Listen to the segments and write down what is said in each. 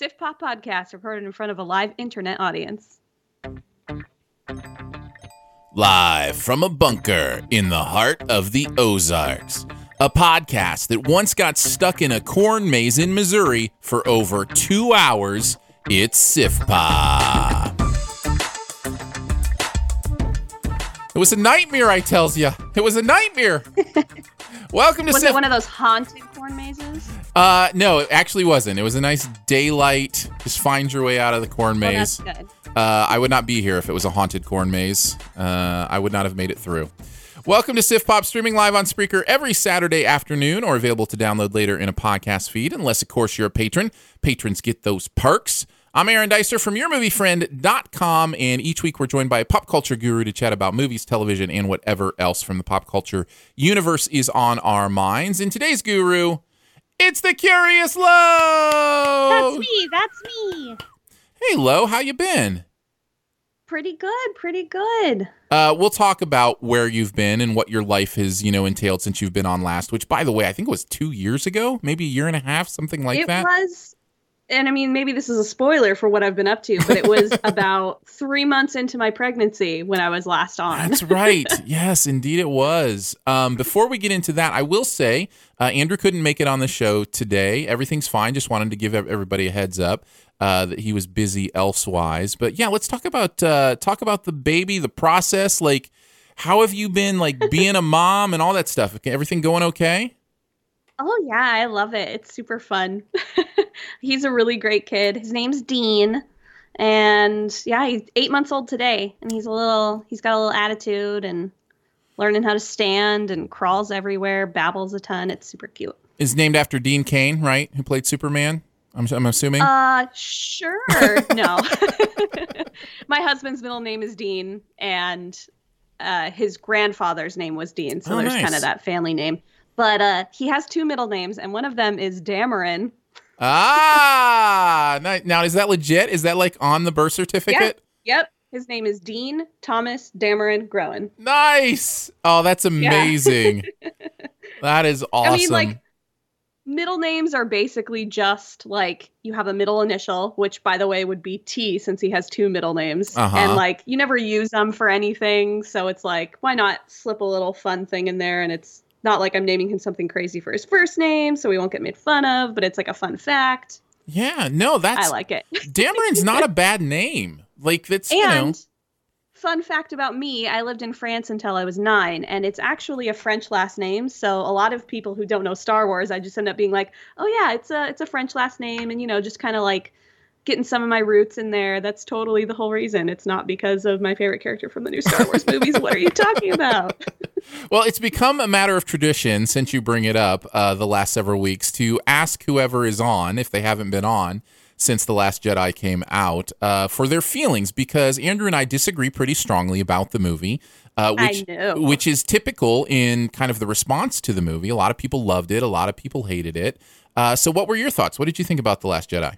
SiftPop podcast recorded in front of a live internet audience. Live from a bunker in the heart of the Ozarks. A podcast that once got stuck in a corn maze in Missouri for over two hours. It's SiftPop. It was a nightmare, I tells you. It was a nightmare. Welcome to Was Sif. it one of those haunted corn mazes? uh, no, it actually wasn't. It was a nice daylight. Just find your way out of the corn Oh, maze. that's good. Uh, I would not be here if it was a haunted corn maze. Uh, I would not have made it through. Welcome to SiftPop, streaming live on Spreaker every Saturday afternoon or available to download later in a podcast feed, unless, of course, you're a patron. Patrons get those perks. I'm Aaron Dicer from YourMovieFriend.com, and each week we're joined by a pop culture guru to chat about movies, television, and whatever else from the pop culture universe is on our minds. And today's guru, it's the Curious Lo. That's me. That's me. Hey, Lo, how you been? Pretty good. Pretty good. Uh, we'll talk about where you've been and what your life has, you know, entailed since you've been on last. Which, by the way, I think it was two years ago, maybe a year and a half, something like it that. It was, and I mean, maybe this is a spoiler for what I've been up to, but it was about three months into my pregnancy when I was last on. That's right. yes, indeed, it was. Um, before we get into that, I will say uh, Andrew couldn't make it on the show today. Everything's fine. Just wanted to give everybody a heads up uh, that he was busy elsewise. But yeah, let's talk about uh, talk about the baby, the process. Like, how have you been, like being a mom and all that stuff? Everything going okay? Oh yeah, I love it. It's super fun. he's a really great kid. His name's Dean. And yeah, he's eight months old today. And he's a little he's got a little attitude and learning how to stand and crawls everywhere, babbles a ton. It's super cute. Is named after Dean Cain, right? Who played Superman? I'm, I'm assuming. Uh sure. no. My husband's middle name is Dean and uh his grandfather's name was Dean. So Oh, there's nice. kind of that family name. But uh he has two middle names and one of them is Dameron. ah, now is that legit? Is that like on the birth certificate? Yep. His name is Dean Thomas Dameron Groen. Nice. Oh, that's amazing. that is awesome. I mean, like, middle names are basically just like you have a middle initial, which, by the way, would be T since he has two middle names. Uh-huh. And, like, you never use them for anything. So it's like, why not slip a little fun thing in there? And it's not like I'm naming him something crazy for his first name, so we won't get made fun of, but it's like a fun fact. yeah, no, that's I like it. Dameron's not a bad name. Like that's you know. And fun fact about me, I lived in France until I was nine, and it's actually a French last name. So a lot of people who don't know Star Wars, I just end up being like, "Oh yeah, it's a it's a French last name," and you know, just kind of like getting some of my roots in there. That's totally the whole reason. It's not because of my favorite character from the new Star Wars movies. What are you talking about? Well, it's become a matter of tradition since you bring it up uh, the last several weeks to ask whoever is on, if they haven't been on since The Last Jedi came out, uh, for their feelings because Andrew and I disagree pretty strongly about the movie, uh, which which is typical in kind of the response to the movie. A lot of people loved it, a lot of people hated it. Uh, so, what were your thoughts? What did you think about The Last Jedi?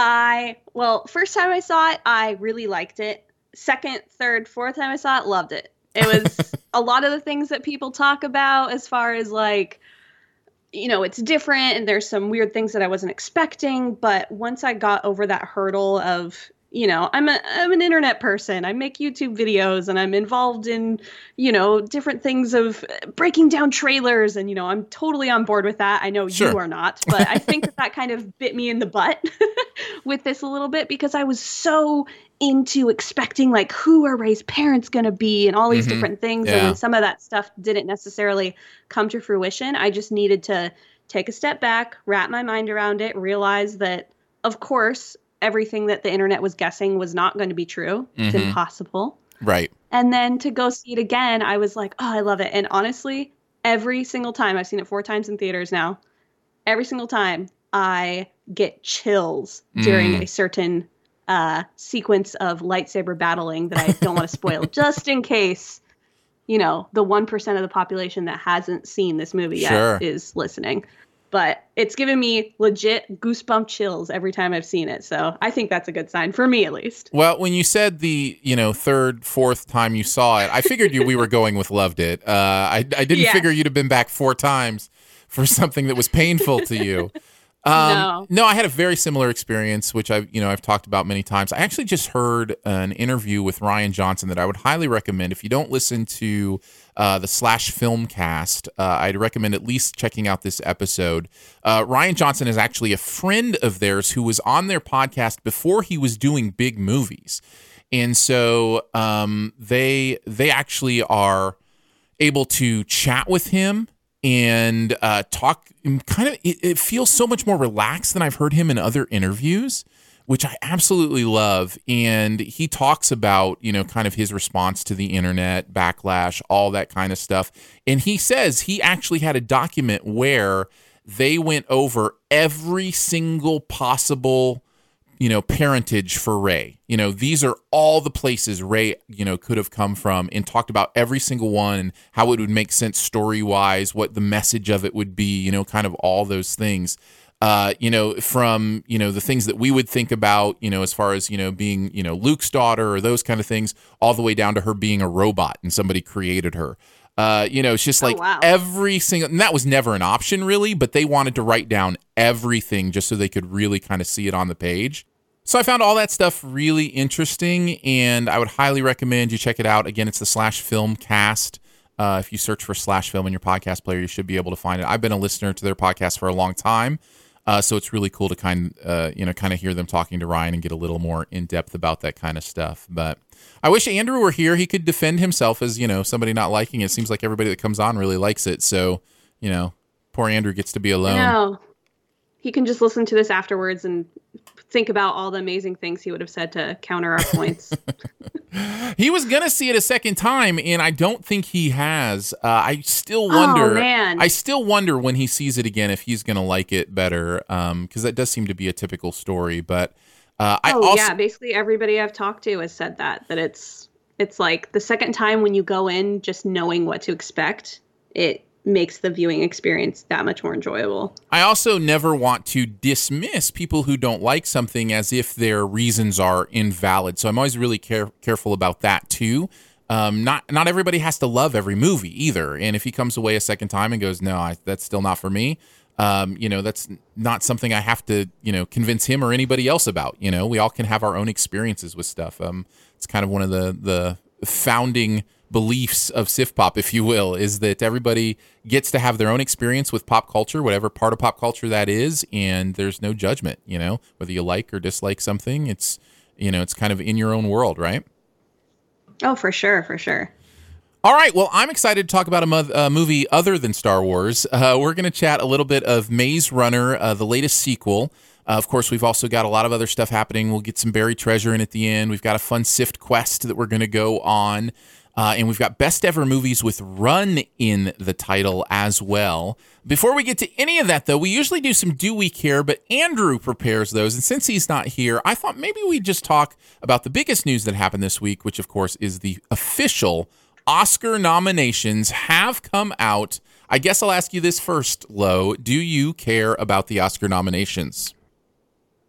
I well, first time I saw it, I really liked it. Second, third, fourth time I saw it, loved it. It was a lot of the things that people talk about as far as like you know, it's different and there's some weird things that I wasn't expecting, but once I got over that hurdle of you know, I'm a I'm an internet person. I make YouTube videos and I'm involved in, you know, different things of breaking down trailers and you know, I'm totally on board with that. I know Sure. you are not, but I think that that kind of bit me in the butt with this a little bit because I was so into expecting like who are Rey's parents going to be and all these Mhm. different things and Yeah. when some of that stuff didn't necessarily come to fruition, I just needed to take a step back, wrap my mind around it, realize that of course everything that the internet was guessing was not going to be true. It's Mhm. impossible. Right. And then to go see it again, I was like, oh, I love it. And honestly, every single time, I've seen it four times in theaters now, every single time I get chills during Mm. a certain uh, sequence of lightsaber battling that I don't want to spoil, just in case, you know, the 1% of the population that hasn't seen this movie Sure. yet is listening. But it's given me legit goosebump chills every time I've seen it. So I think that's a good sign for me, at least. Well, when you said the you know third, fourth time you saw it, I figured you we were going with loved it. Uh, I I didn't Yes. figure you'd have been back four times for something that was painful to you. Um, No. no, I had a very similar experience, which I've you know I've talked about many times. I actually just heard an interview with Rian Johnson that I would highly recommend. If you don't listen to uh, the Slash Filmcast, uh, I'd recommend at least checking out this episode. Uh, Rian Johnson is actually a friend of theirs who was on their podcast before he was doing big movies, and so um, they they actually are able to chat with him and uh, talk kind of it, it feels so much more relaxed than i've heard him in other interviews which i absolutely love and he talks about you know kind of his response to the internet backlash all that kind of stuff and he says he actually had a document where they went over every single possible you know, parentage for Rey. You know, these are all the places Rey, you know, could have come from and talked about every single one and how it would make sense story wise, what the message of it would be, you know, kind of all those things. Uh, you know, from, you know, the things that we would think about, you know, as far as, you know, being, you know, Luke's daughter or those kind of things, all the way down to her being a robot and somebody created her. Uh, you know, it's just Oh, like wow. every single, and that was never an option really, but they wanted to write down everything just so they could really kind of see it on the page. So I found all that stuff really interesting, and I would highly recommend you check it out. Again, it's the Slash Film Cast. Uh, if you search for Slash Film in your podcast player, you should be able to find it. I've been a listener to their podcast for a long time, uh, so it's really cool to kind uh, you know kind of hear them talking to Rian and get a little more in depth about that kind of stuff. But I wish Andrew were here; he could defend himself as you know somebody not liking it. It seems like everybody that comes on really likes it, so you know, poor Andrew gets to be alone. No. He can just listen to this afterwards and think about all the amazing things he would have said to counter our points. He was gonna see it a second time, and I don't think he has. Uh, I still wonder. Oh, man. I still wonder when he sees it again if he's gonna like it better, because that does seem to be a typical story. But uh, I oh also yeah, basically everybody I've talked to has said that that it's it's like the second time when you go in just knowing what to expect, it makes the viewing experience that much more enjoyable. I also never want to dismiss people who don't like something as if their reasons are invalid. So I'm always really care- careful about that too. Um, not not everybody has to love every movie either. And if he comes away a second time and goes, "No, I, that's still not for me," um, you know, that's not something I have to you know convince him or anybody else about. You know, we all can have our own experiences with stuff. Um, it's kind of one of the the founding beliefs of SiftPop, if you will, is that everybody gets to have their own experience with pop culture, whatever part of pop culture that is, and there's no judgment, you know, whether you like or dislike something, it's you know, it's kind of in your own world, right? Oh, for sure, for sure. All right. Well, I'm excited to talk about a, mo- a movie other than Star Wars. Uh, we're going to chat a little bit of Maze Runner, uh, the latest sequel. Uh, of course, we've also got a lot of other stuff happening. We'll get some buried treasure in at the end. We've got a fun Sift quest that we're going to go on. Uh, and we've got best ever movies with run in the title as well. Before we get to any of that, though, we usually do some Do We Care, but Andrew prepares those. And since he's not here, I thought maybe we'd just talk about the biggest news that happened this week, which, of course, is the official Oscar nominations have come out. I guess I'll ask you this first, Lo. Do you care about the Oscar nominations?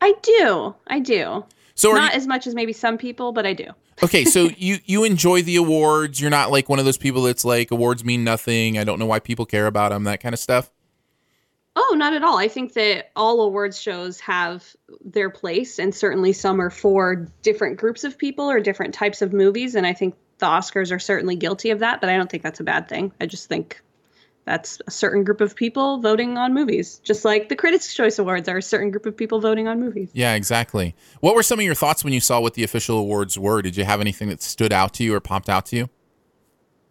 I do. I do. So, Not you, as much as maybe some people, but I do. Okay, so you you enjoy the awards. You're not like one of those people that's like awards mean nothing. I don't know why people care about them. That kind of stuff. Oh, not at all. I think that all awards shows have their place, and certainly some are for different groups of people or different types of movies. And I think the Oscars are certainly guilty of that, but I don't think that's a bad thing. I just think that's a certain group of people voting on movies, just like the Critics' Choice Awards are a certain group of people voting on movies. Yeah, exactly. What were some of your thoughts when you saw what the official awards were? Did you have anything that stood out to you or popped out to you?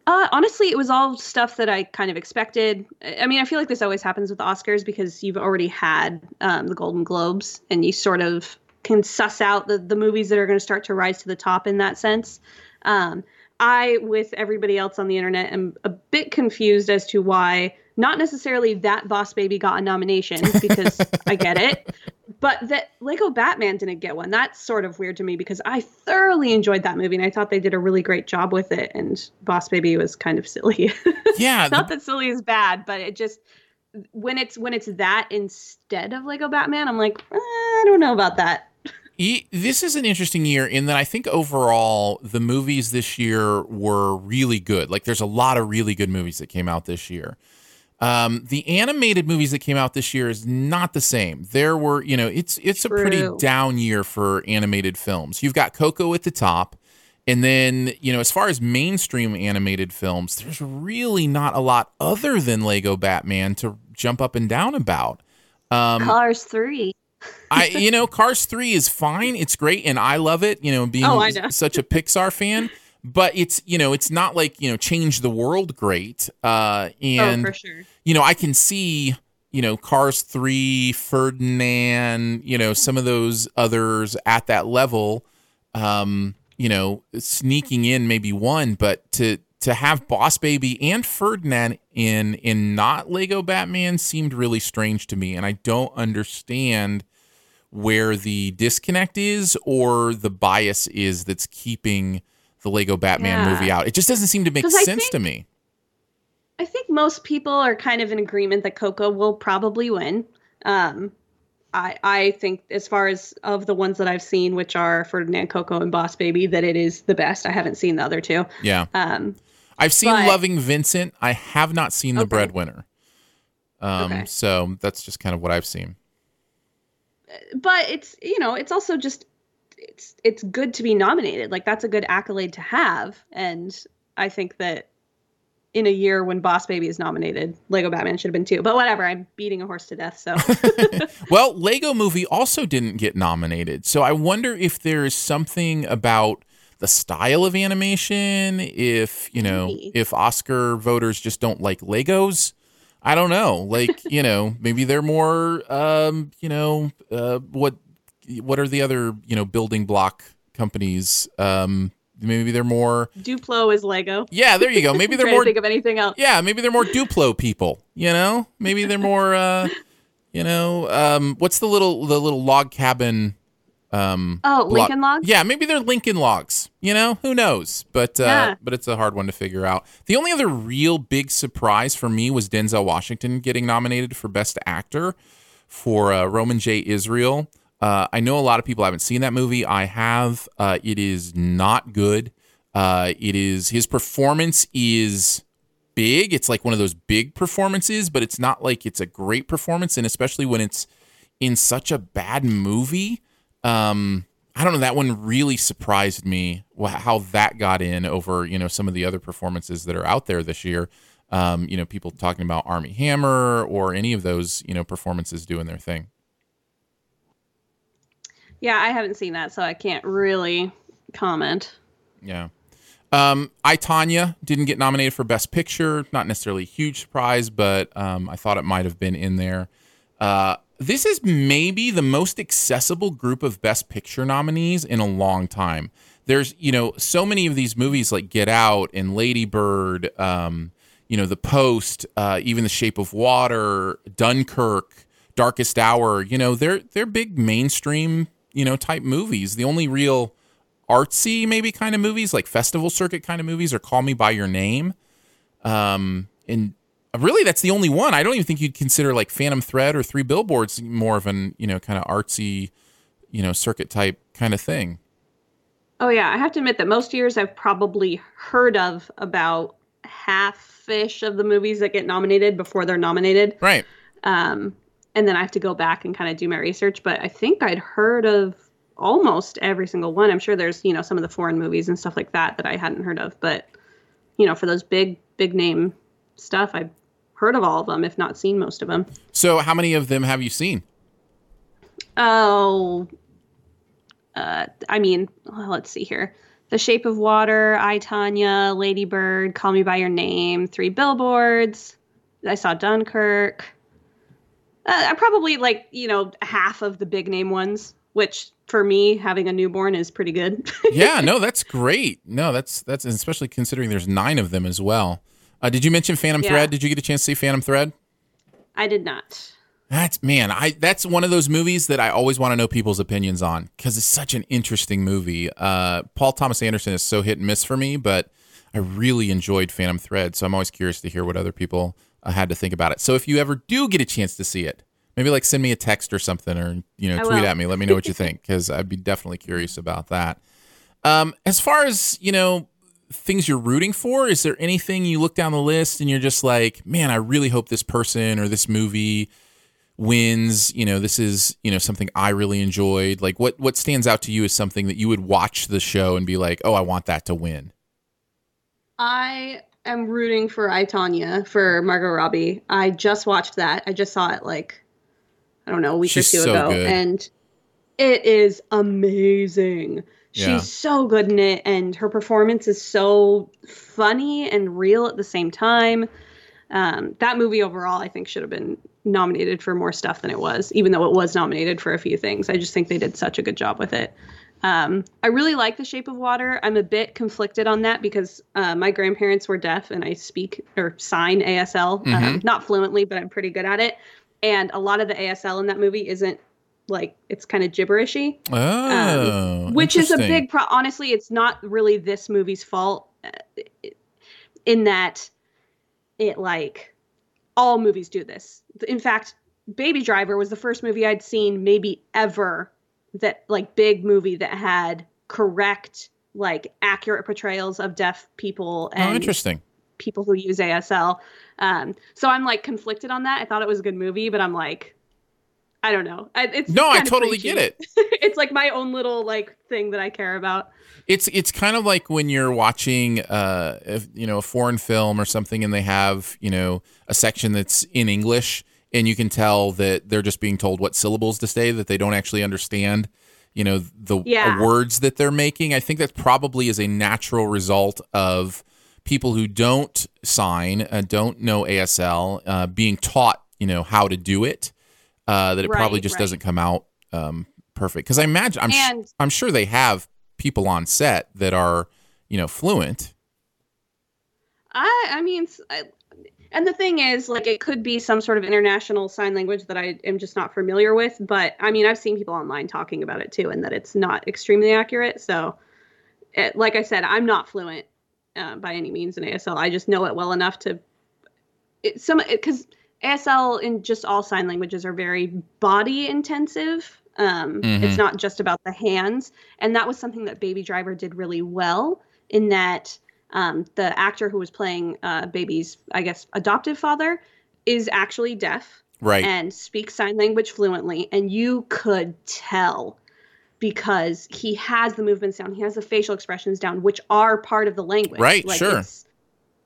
Uh, honestly, it was all stuff that I kind of expected. I mean, I feel like this always happens with the Oscars because you've already had um, the Golden Globes, and you sort of can suss out the, the movies that are going to start to rise to the top in that sense. Um, I, with everybody else on the internet, am a bit confused as to why not necessarily that Boss Baby got a nomination because I get it, but that Lego Batman didn't get one. That's sort of weird to me because I thoroughly enjoyed that movie and I thought they did a really great job with it. And Boss Baby was kind of silly. Yeah, the- not that silly is bad, but it just when it's when it's that instead of Lego Batman, I'm like, eh, I don't know about that. This is an interesting year in that I think overall the movies this year were really good. Like there's a lot of really good movies that came out this year. Um, the animated movies that came out this year is not the same. There were, you know, it's it's a pretty down year for animated films. You've got Coco at the top, and then you know, as far as mainstream animated films, there's really not a lot other than Lego Batman to jump up and down about. Um, Cars 3. I, you know, Cars 3 is fine. It's great. And I love it, you know, being Oh, know. such a Pixar fan. But it's, you know, it's not like, you know, change the world great. Uh, and, oh, for sure. you know, I can see, you know, Cars 3, Ferdinand, you know, some of those others at that level, um, you know, sneaking in maybe one, but to, to have Boss Baby and Ferdinand in in not Lego Batman seemed really strange to me, and I don't understand where the disconnect is or the bias is that's keeping the Lego Batman Yeah. movie out. It just doesn't seem to make sense think- to me. I think most people are kind of in agreement that Coco will probably win. Um, I I think as far as of the ones that I've seen, which are Ferdinand, Coco, and Boss Baby, that it is the best. I haven't seen the other two. Yeah, Um, I've seen but- Loving Vincent. I have not seen The Breadwinner. Um, Okay. so that's just kind of what I've seen. But it's you know it's also just it's it's good to be nominated. Like that's a good accolade to have, and I think that in a year when Boss Baby is nominated, Lego Batman should have been too. But whatever, I'm beating a horse to death. So Well, Lego Movie also didn't get nominated. So I wonder if there's something about the style of animation, if, you know, Maybe. if Oscar voters just don't like Legos. I don't know. Like, you know, maybe they're more um, you know, uh what what are the other, you know, building block companies? Um maybe they're more Duplo is Lego. Yeah, there you go. Maybe they're more think of anything else. yeah, maybe they're more Duplo people. You know, maybe they're more. uh You know, um what's the little the little log cabin? Um, Oh, Lincoln Logs. Yeah, maybe they're Lincoln Logs. You know, who knows? But uh, Yeah. but it's a hard one to figure out. The only other real big surprise for me was Denzel Washington getting nominated for Best Actor for uh, Roman J. Israel. Uh, I know a lot of people haven't seen that movie. I have. Uh, it is not good. Uh, it is his performance is big. It's like one of those big performances, but it's not like it's a great performance, and especially when it's in such a bad movie. Um, I don't know. That one really surprised me how that got in over you know some of the other performances that are out there this year. Um, you know, people talking about Armie Hammer or any of those you know performances doing their thing. Yeah, I haven't seen that, so I can't really comment. Yeah. Um, I Tonya didn't get nominated for Best Picture. Not necessarily a huge surprise, but um, I thought it might have been in there. Uh, this is maybe the most accessible group of Best Picture nominees in a long time. There's, you know, so many of these movies like Get Out and Lady Bird, um, you know, The Post, uh, even The Shape of Water, Dunkirk, Darkest Hour. You know, they're they're big mainstream, you know, type movies. The only real artsy maybe kind of movies like festival circuit kind of movies or call me by your name um and really that's the only one i don't even think you'd consider like phantom thread or three billboards more of an you know kind of artsy you know circuit type kind of thing Oh yeah, I have to admit that most years I've probably heard of about half-ish of the movies that get nominated before they're nominated. right Um, and then I have to go back and kind of do my research. But I think I'd heard of almost every single one. I'm sure there's you know some of the foreign movies and stuff like that that I hadn't heard of. But you know, for those big big name stuff, I've heard of all of them, if not seen most of them. so how many of them have you seen Oh, uh, I mean, well, let's see here. The Shape of Water, I Tonya, Lady Bird, Call Me by Your Name, Three Billboards. I saw Dunkirk. Uh, I probably like you know half of the big name ones, which for me having a newborn is pretty good. yeah no that's great no that's that's especially considering there's nine of them as well uh, did you mention phantom Yeah. thread did you get a chance to see phantom thread I did not. That's man, I that's one of those movies that I always want to know people's opinions on because it's such an interesting movie. Uh, Paul Thomas Anderson is so hit and miss for me, but I really enjoyed Phantom Thread, so I'm always curious to hear what other people uh, had to think about it. So if you ever do get a chance to see it, maybe like send me a text or something, or you know, I tweet will. at me. Let me know what you think because I'd be definitely curious about that. Um, as far as you know, things you're rooting for? Is there anything you look down the list and you're just like, man, I really hope this person or this movie wins? You know, this is you know something I really enjoyed. Like, what what stands out to you is something that you would watch the show and be like, oh, I want that to win? I am rooting for I Tonya for Margot Robbie. I just watched that. I just saw it like I don't know a week She's or two so ago, good. and it is amazing. She's Yeah. so good in it, and her performance is so funny and real at the same time. Um, that movie overall, I think, should have been nominated for more stuff than it was, even though it was nominated for a few things. I just think they did such a good job with it. Um, I really like The Shape of Water. I'm a bit conflicted on that because uh, my grandparents were deaf and I speak or sign ASL, um, Mhm. not fluently, but I'm pretty good at it. And a lot of the ASL in that movie isn't like it's kind of gibberishy, Oh, Um, which is a big pro. Honestly, it's not really this movie's fault uh, in that it like all movies do this. In fact, Baby Driver was the first movie I'd seen maybe ever that like big movie that had correct like accurate portrayals of deaf people and Oh, and interesting. people who use ASL. Um, so I'm like conflicted on that. I thought it was a good movie, but I'm like, I don't know. It's No, I totally preachy. get it. it's like my own little like thing that I care about. It's it's kind of like when you're watching uh if, you know a foreign film or something and they have you know a section that's in English and you can tell that they're just being told what syllables to say that they don't actually understand you know the Yeah. words that they're making. I think that probably is a natural result of people who don't sign, uh, don't know ASL, uh, being taught you know how to do it. Uh, that it probably just right. doesn't come out um, perfect because I imagine I'm sh- I'm sure they have people on set that are, you know, fluent. I I mean, I, and the thing is, like, it could be some sort of international sign language that I am just not familiar with. But I mean, I've seen people online talking about it too, and that it's not extremely accurate. So, it, like I said, I'm not fluent uh, by any means in ASL. I just know it well enough to. It, some because ASL in just all sign languages are very body intensive. Um, Mhm. It's not just about the hands, and that was something that Baby Driver did really well. In that, um, the actor who was playing uh, Baby's, I guess, adoptive father, is actually deaf Right. and speaks sign language fluently, and you could tell because he has the movements down, he has the facial expressions down, which are part of the language. Right, Like, sure. It's,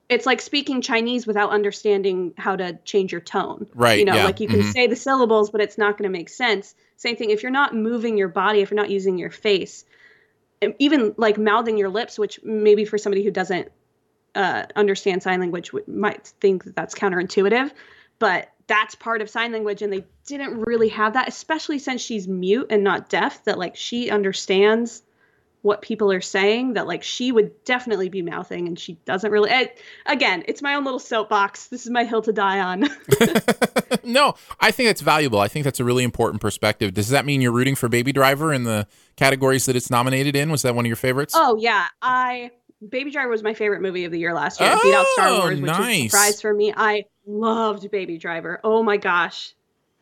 it's like speaking Chinese without understanding how to change your tone. Right, You know, yeah, like you can mhm. say the syllables, but it's not going to make sense. Same thing if you're not moving your body, if you're not using your face, even like mouthing your lips, which maybe for somebody who doesn't uh, understand sign language w- might think that that's counterintuitive, but that's part of sign language, and they didn't really have that, especially since she's mute and not deaf. That like she understands what people are saying. That like she would definitely be mouthing, and she doesn't really. It, again, it's my own little soapbox. This is my hill to die on. no, I think that's valuable. I think that's a really important perspective. Does that mean you're rooting for Baby Driver in the categories that it's nominated in? Was that one of your favorites? Oh yeah, I Baby Driver was my favorite movie of the year last year. oh, It Beat out Star Oh, Wars, which is a nice. surprise for me. I loved Baby Driver. Oh my gosh.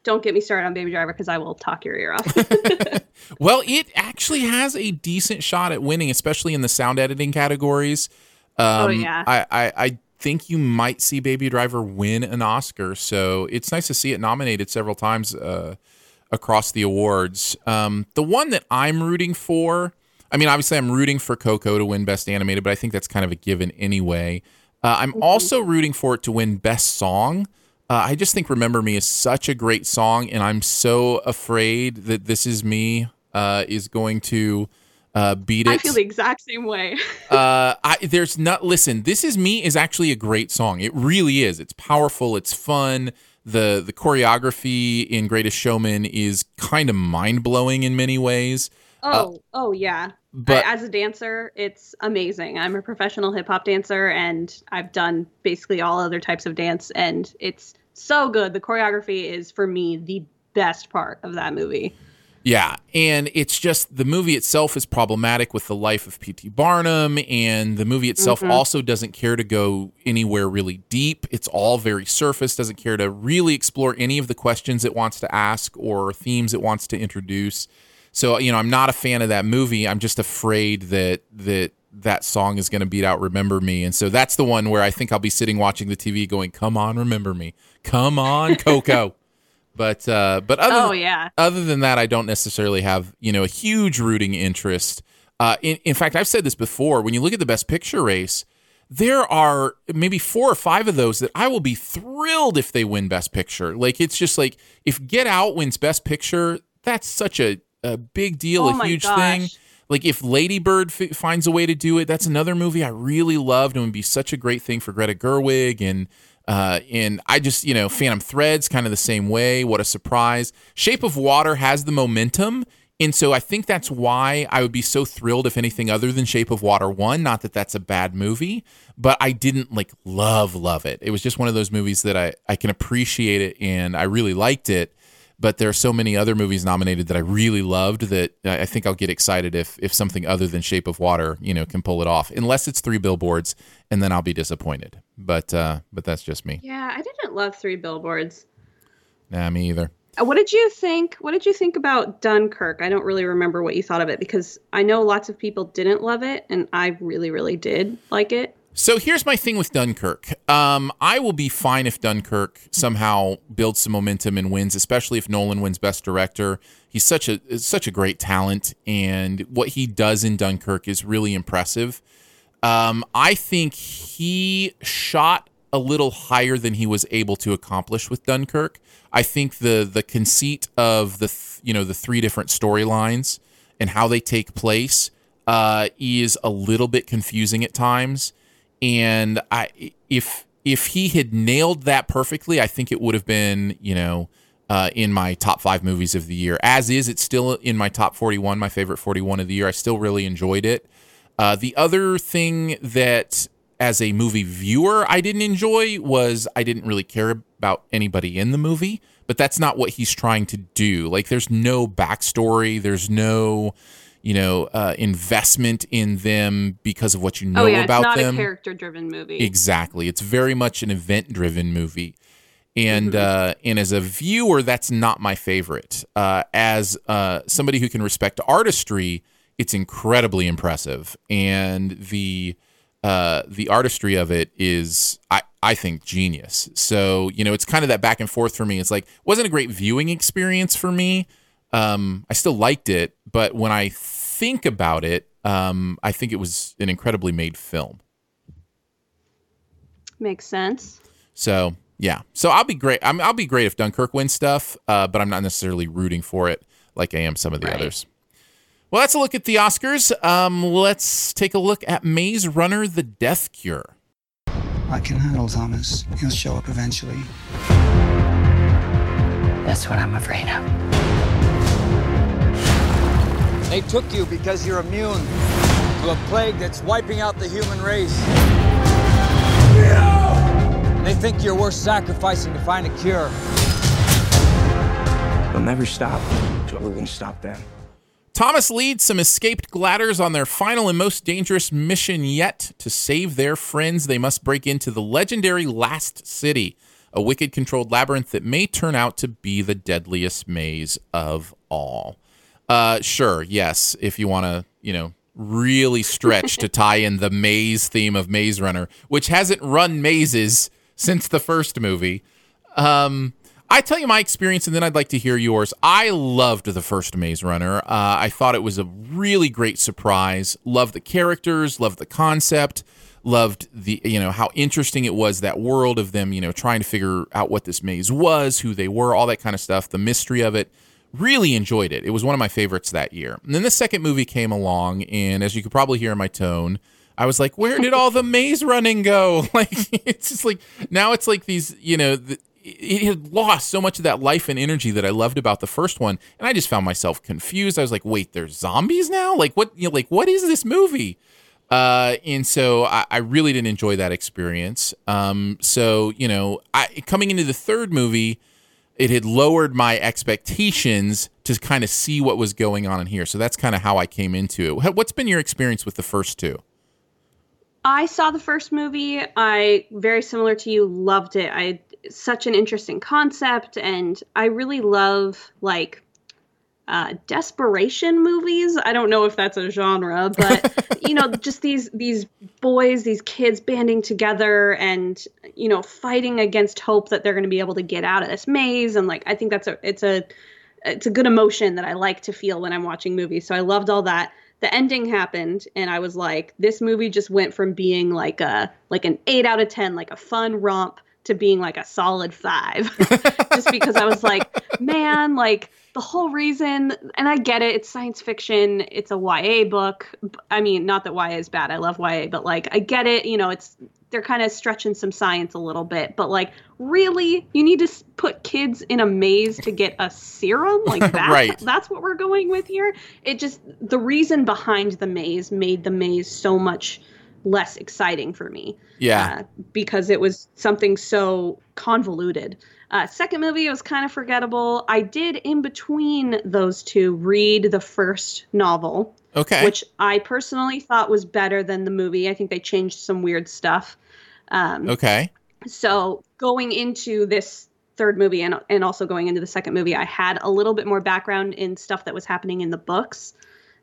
Don't get me started on Baby Driver because I will talk your ear off. Well, it actually has a decent shot at winning, especially in the sound editing categories. Um, Oh, yeah. I, I, I think you might see Baby Driver win an Oscar, so it's nice to see it nominated several times uh, across the awards. Um, the one that I'm rooting for, I mean, obviously, I'm rooting for Coco to win Best Animated, but I think that's kind of a given anyway. Uh, I'm also rooting for it to win Best Song. Uh, I just think "Remember Me" is such a great song, and I'm so afraid that "This Is Me" uh, is going to uh, beat it. I feel the exact same way. Uh, I, there's not. Listen, "This Is Me" is actually a great song. It really is. It's powerful. It's fun. the The choreography in Greatest Showman is kind of mind blowing in many ways. Oh, oh yeah. But I- as a dancer, it's amazing. I'm a professional hip hop dancer, and I've done basically all other types of dance, and it's so good. The choreography is for me the best part of that movie. Yeah, and it's just the movie itself is problematic with the life of P.T. Barnum, and the movie itself Mhm. also doesn't care to go anywhere really deep. It's all very surface, doesn't care to really explore any of the questions it wants to ask or themes it wants to introduce. So, you know, I'm not a fan of that movie. I'm just afraid that that that song is going to beat out "Remember Me," and so that's the one where I think I'll be sitting watching the TV, going, "Come on, remember me, come on, Coco." but uh, but other Oh than, yeah. other than that, I don't necessarily have you know a huge rooting interest. Uh, in, in fact, I've said this before. When you look at the Best Picture race, there are maybe four or five of those that I will be thrilled if they win Best Picture. Like it's just like if Get Out wins Best Picture, that's such a, a big deal, Oh a huge gosh. thing. Like if Lady Bird f- finds a way to do it, that's another movie I really loved and would be such a great thing for Greta Gerwig and uh, and I just you know Phantom Threads kind of the same way. What a surprise! Shape of Water has the momentum. And so I think that's why I would be so thrilled if anything other than Shape of Water won. Not that that's a bad movie, but I didn't like love love it. It was just one of those movies that I I can appreciate it and I really liked it. But there are so many other movies nominated that I really loved that I think I'll get excited if if something other than Shape of Water you know can pull it off. Unless it's Three Billboards, and then I'll be disappointed. But uh, but that's just me. Yeah, I didn't love Three Billboards. Nah, me either. Uh, What did you think? What did you think about Dunkirk? I don't really remember what you thought of it because I know lots of people didn't love it, and I really, really did like it. So here's my thing with Dunkirk. Um, I will be fine if Dunkirk somehow builds some momentum and wins, especially if Nolan wins Best Director. He's such a such a great talent, and what he does in Dunkirk is really impressive. Um, I think he shot a little higher than he was able to accomplish with Dunkirk. I think the the conceit of the th- you know the three different storylines and how they take place uh, is a little bit confusing at times. And I if if he had nailed that perfectly, I think it would have been you know uh, in my top five movies of the year. As is, it's still in my top forty one, my favorite forty one of the year. I still really enjoyed it. Uh, the other thing that as a movie viewer I didn't enjoy was I didn't really care about anybody in the movie, but that's not what he's trying to do. Like there's no backstory, there's no you know uh, investment in them because of what you know oh yeah, about it's not them. a character-driven movie. Exactly. It's very much an event driven movie. And uh, and as a viewer, that's not my favorite. Uh, as uh, somebody who can respect artistry, it's incredibly impressive, and the uh, the artistry of it is, I I think, genius. So you know, it's kind of that back and forth for me. It's like wasn't a great viewing experience for me. Um, I still liked it, but when I think about it, um, I think it was an incredibly made film. Makes sense. So yeah, so I'll be great. I'm, I'll be great if Dunkirk wins stuff, uh, but I'm not necessarily rooting for it like I am some of the Right. others. Well, that's a look at the Oscars. Um, let's take a look at Maze Runner: The Death Cure. I can handle Thomas. He'll show up eventually. That's what I'm afraid of. They took you because you're immune to a plague that's wiping out the human race. They think you're worth sacrificing to find a cure. They'll never stop until we can stop them. Thomas leads some escaped Gladers on their final and most dangerous mission yet. To save their friends, they must break into the legendary Last City, a wicked controlled labyrinth that may turn out to be the deadliest maze of all. Uh, sure, yes, if you want to, you know, really stretch to tie in the maze theme of Maze Runner, which hasn't run mazes since the first movie. Um, I tell you my experience, and then I'd like to hear yours. I loved the first Maze Runner. Uh, I thought it was a really great surprise. Loved the characters, loved the concept, loved the you know how interesting it was that world of them you know trying to figure out what this maze was, who they were, all that kind of stuff. The mystery of it. Really enjoyed it. It was one of my favorites that year. And then the second movie came along, and as you could probably hear in my tone, I was like, where did all the maze running go? Like, it's just like, now it's like these, you know, the, it had lost so much of that life and energy that I loved about the first one. And I just found myself confused. I was like, wait, there's zombies now? Like, what, you know, like, what is this movie? Uh, and so I, I really didn't enjoy that experience. Um, so, you know, I, coming into the third movie, it had lowered my expectations to kind of see what was going on in here. So that's kind of how I came into it. What's been your experience with the first two? I saw the first movie. I very similar to you loved it. I such an interesting concept and I really love like uh, desperation movies. I don't know if that's a genre, but you know, just these these boys, these kids banding together and you know fighting against hope that they're going to be able to get out of this maze. And like, I think that's a it's a it's a good emotion that I like to feel when I'm watching movies. So I loved all that. The ending happened, and I was like, this movie just went from being like a like an eight out of ten, like a fun romp, to being like a solid five. just because I was like, man, like the whole reason, and I get it, it's science fiction, it's a YA book. I mean, not that YA is bad, I love YA, but like, I get it, you know, it's they're kind of stretching some science a little bit, but like, really, you need to put kids in a maze to get a serum like that? right. That's what we're going with here. It just the reason behind the maze made the maze so much less exciting for me. Yeah. Uh, because it was something so convoluted. Uh, second movie was kind of forgettable. I did in between those two read the first novel, Okay. which I personally thought was better than the movie. I think they changed some weird stuff. Um, okay. so going into this third movie and and also going into the second movie, I had a little bit more background in stuff that was happening in the books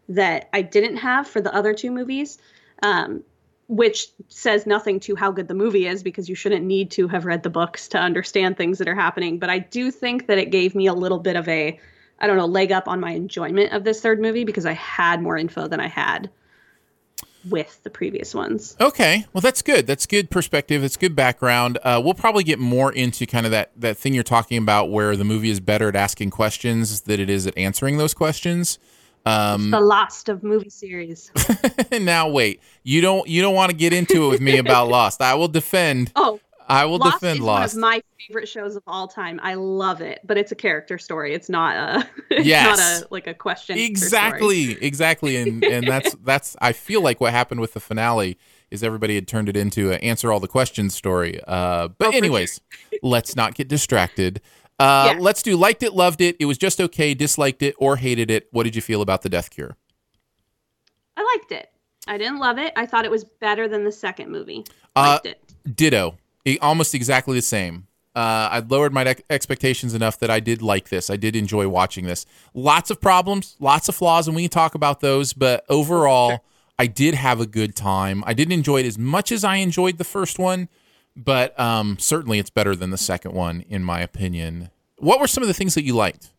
that I didn't have for the other two movies. Um, which says nothing to how good the movie is because you shouldn't need to have read the books to understand things that are happening. But I do think that it gave me a little bit of a, I don't know, leg up on my enjoyment of this third movie because I had more info than I had with the previous ones. Okay, well that's good. That's good perspective. It's good background. Uh, we'll probably get more into kind of that that thing you're talking about, where the movie is better at asking questions than it is at answering those questions. Um, the Lost of movie series. now wait, you don't you don't want to get into it with me about Lost. I will defend. Oh, I will Lost defend is Lost. one of my favorite shows of all time. I love it, but it's a character story. It's not a it's Yes. not a like a question. exactly, exactly, and and that's that's I feel like what happened with the finale is everybody had turned it into an answer all the questions story. Uh, but Oh, anyways, let's not get distracted. Uh, Yeah. Let's do liked it, loved it. It was just okay, disliked it, or hated it. What did you feel about the Death Cure? I liked it. I didn't love it. I thought it was better than the second movie. Uh, Liked it. Ditto, E- almost exactly the same. Uh, I lowered my ex- expectations enough that I did like this. I did enjoy watching this. Lots of problems, lots of flaws, and we can talk about those. But overall, I did have a good time. I didn't enjoy it as much as I enjoyed the first one, but um, certainly it's better than the second one, in my opinion. What were some of the things that you liked?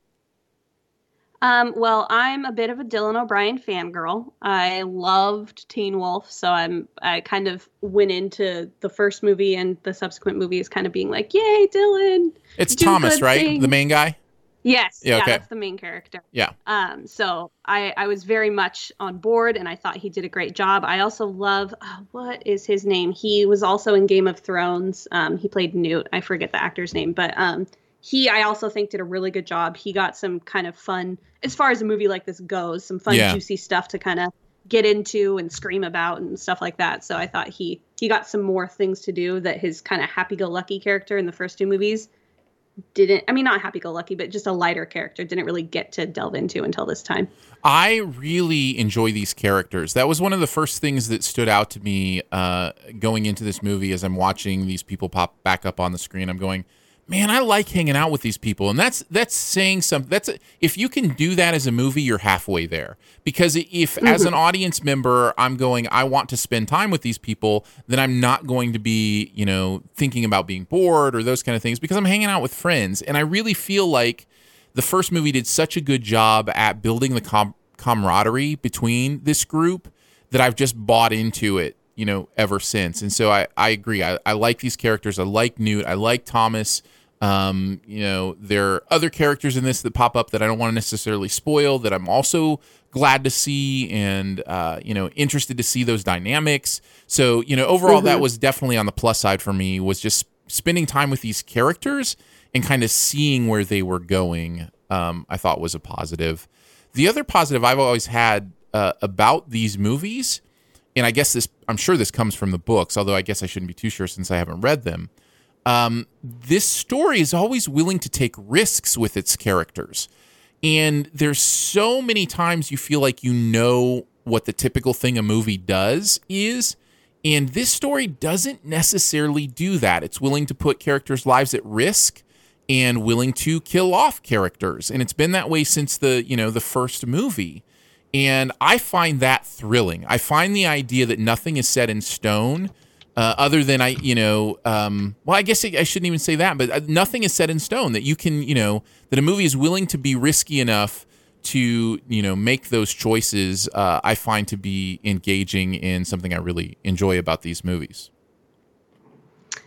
Um, well, I'm a bit of a Dylan O'Brien fangirl. I loved Teen Wolf, so I'm I kind of went into the first movie and the subsequent movies kind of being like, "Yay, Dylan!" It's Thomas, right? things. The main guy? Yes, Yeah, yeah, okay. that's the main character. Yeah. Um, so I, I was very much on board and I thought he did a great job. I also love, uh, what is his name? He was also in Game of Thrones. Um, he played Newt. I forget the actor's name, but um, he, I also think, did a really good job. He got some kind of fun, as far as a movie like this goes, some fun, Yeah. juicy stuff to kind of get into and scream about and stuff like that. So I thought he, he got some more things to do that his kind of happy-go-lucky character in the first two movies didn't I mean not happy go lucky, but just a lighter character didn't really get to delve into until this time. I really enjoy these characters. That was one of the first things that stood out to me uh, going into this movie as I'm watching these people pop back up on the screen. I'm going, man, I like hanging out with these people, and that's that's saying something. That's if you can do that as a movie, you're halfway there. Because if as an mm-hmm. audience member, I'm going, I want to spend time with these people, then I'm not going to be, you know, thinking about being bored or those kind of things because I'm hanging out with friends, and I really feel like the first movie did such a good job at building the com- camaraderie between this group that I've just bought into it, you know, ever since. And so I, I agree. I, I like these characters. I like Newt. I like Thomas. Um, you know, there are other characters in this that pop up that I don't want to necessarily spoil that I'm also glad to see and, uh, you know, interested to see those dynamics. So, you know, overall, that was definitely on the plus side for me was just spending time with these characters and kind of seeing where they were going. Um, I thought was a positive. The other positive I've always had uh, about these movies, and I guess this, I'm sure this comes from the books, although I guess I shouldn't be too sure since I haven't read them. Um, this story is always willing to take risks with its characters. And there's so many times you feel like you know what the typical thing a movie does is. And this story doesn't necessarily do that. It's willing to put characters' lives at risk and willing to kill off characters. And it's been that way since the, you know, the first movie. And I find that thrilling. I find the idea that nothing is set in stone uh, other than I, you know, um, well, I guess I, I shouldn't even say that, but uh, nothing is set in stone that you can, you know, that a movie is willing to be risky enough to, you know, make those choices. Uh, I find to be engaging in something I really enjoy about these movies.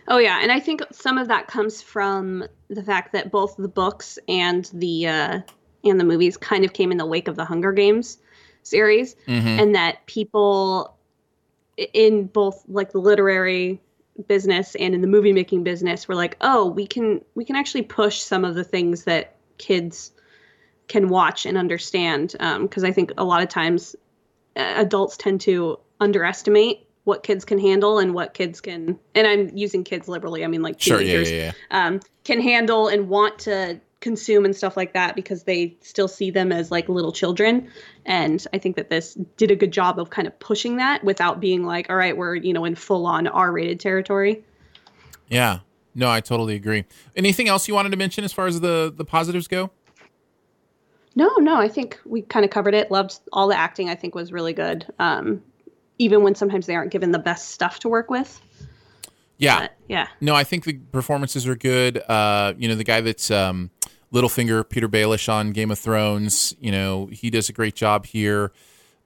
Oh yeah, and I think some of that comes from the fact that both the books and the uh, and the movies kind of came in the wake of the Hunger Games series, Mm-hmm. and that people in both like the literary business and in the movie making business we're like, oh, we can we can actually push some of the things that kids can watch and understand because I think a lot of times uh, adults tend to underestimate what kids can handle and what kids can and i'm using kids liberally i mean like Sure, yeah, teenagers yeah, yeah. Um, can handle and want to consume and stuff like that because they still see them as like little children and i think that this did a good job of kind of pushing that without being like all right we're you know in full on r-rated territory Yeah. No, I totally agree. Anything else you wanted to mention as far as the the positives go? No, no, I think we kind of covered it. Loved all the acting. I think was really good. Um, even when sometimes they aren't given the best stuff to work with. Yeah. Yeah, No, I think the performances are good. Uh, you know, the guy that's um, Littlefinger, Petyr Baelish on Game of Thrones. You know, he does a great job here.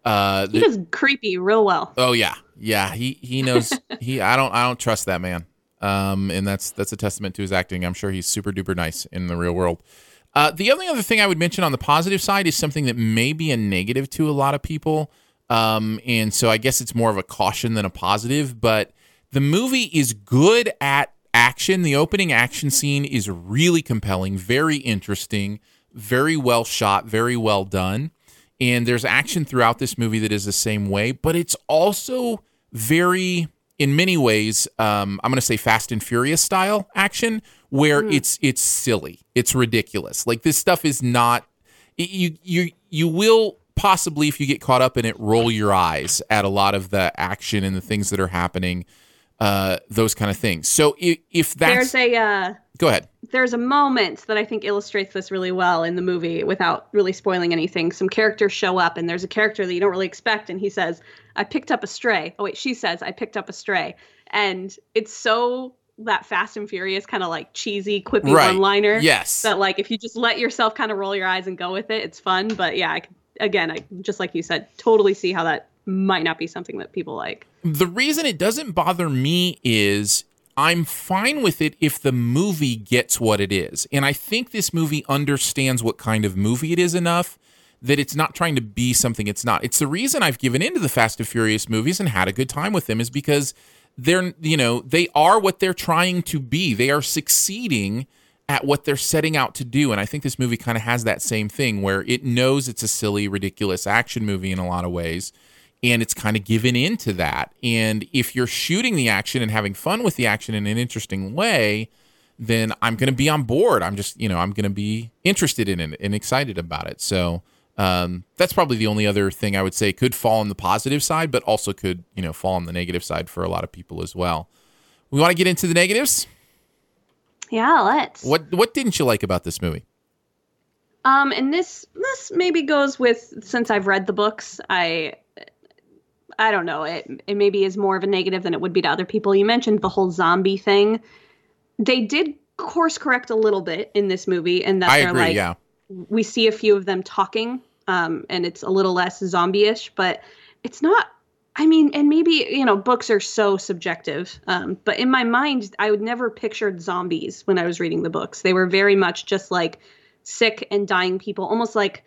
Uh, he the- does creepy real well. oh yeah, yeah. He he knows. he I don't I don't trust that man. Um, and that's that's a testament to his acting. I'm sure he's super duper nice in the real world. Uh, the only other thing I would mention on the positive side is something that may be a negative to a lot of people. Um, and so I guess it's more of a caution than a positive, but the movie is good at action. The opening action scene is really compelling, very interesting, very well shot, very well done. And there's action throughout this movie that is the same way, but it's also very, in many ways, um, I'm going to say Fast and Furious style action, where it's it's silly, it's ridiculous. Like this stuff is not. You you you will possibly, if you get caught up in it, roll your eyes at a lot of the action and the things that are happening, uh, those kind of things. So if, if that's There's a uh, go ahead. there's a moment that I think illustrates this really well in the movie without really spoiling anything. Some characters show up, and there's a character that you don't really expect, and he says, "I picked up a stray." Oh wait, she says, "I picked up a stray," and it's so that Fast and Furious kind of like cheesy, quippy Right. one-liner. Yes. That like if you just let yourself kind of roll your eyes and go with it, it's fun. But yeah, I, again, I just like you said, totally see how that might not be something that people like. the reason it doesn't bother me is I'm fine with it if the movie gets what it is. And I think this movie understands what kind of movie it is enough that it's not trying to be something it's not. It's the reason I've given into the Fast and Furious movies and had a good time with them is because they're, you know, they are what they're trying to be. They are succeeding at what they're setting out to do. And I think this movie kind of has that same thing where it knows it's a silly, ridiculous action movie in a lot of ways. And it's kind of given into that. And if you're shooting the action and having fun with the action in an interesting way, then I'm going to be on board. I'm just, you know, I'm going to be interested in it and excited about it. So um, that's probably the only other thing I would say could fall on the positive side, but also could, you know, fall on the negative side for a lot of people as well. We want to get into the negatives. Yeah, let's. What what didn't you like about this movie? Um, and this this maybe goes with since I've read the books, I I don't know. It it maybe is more of a negative than it would be to other people. You mentioned the whole zombie thing. They did course correct a little bit in this movie, and that I they're agree. like yeah, we see a few of them talking, um, and it's a little less zombie-ish, but it's not. I mean, and maybe you know, books are so subjective. Um, but in my mind, I would never pictured zombies when I was reading the books. They were very much just like sick and dying people, almost like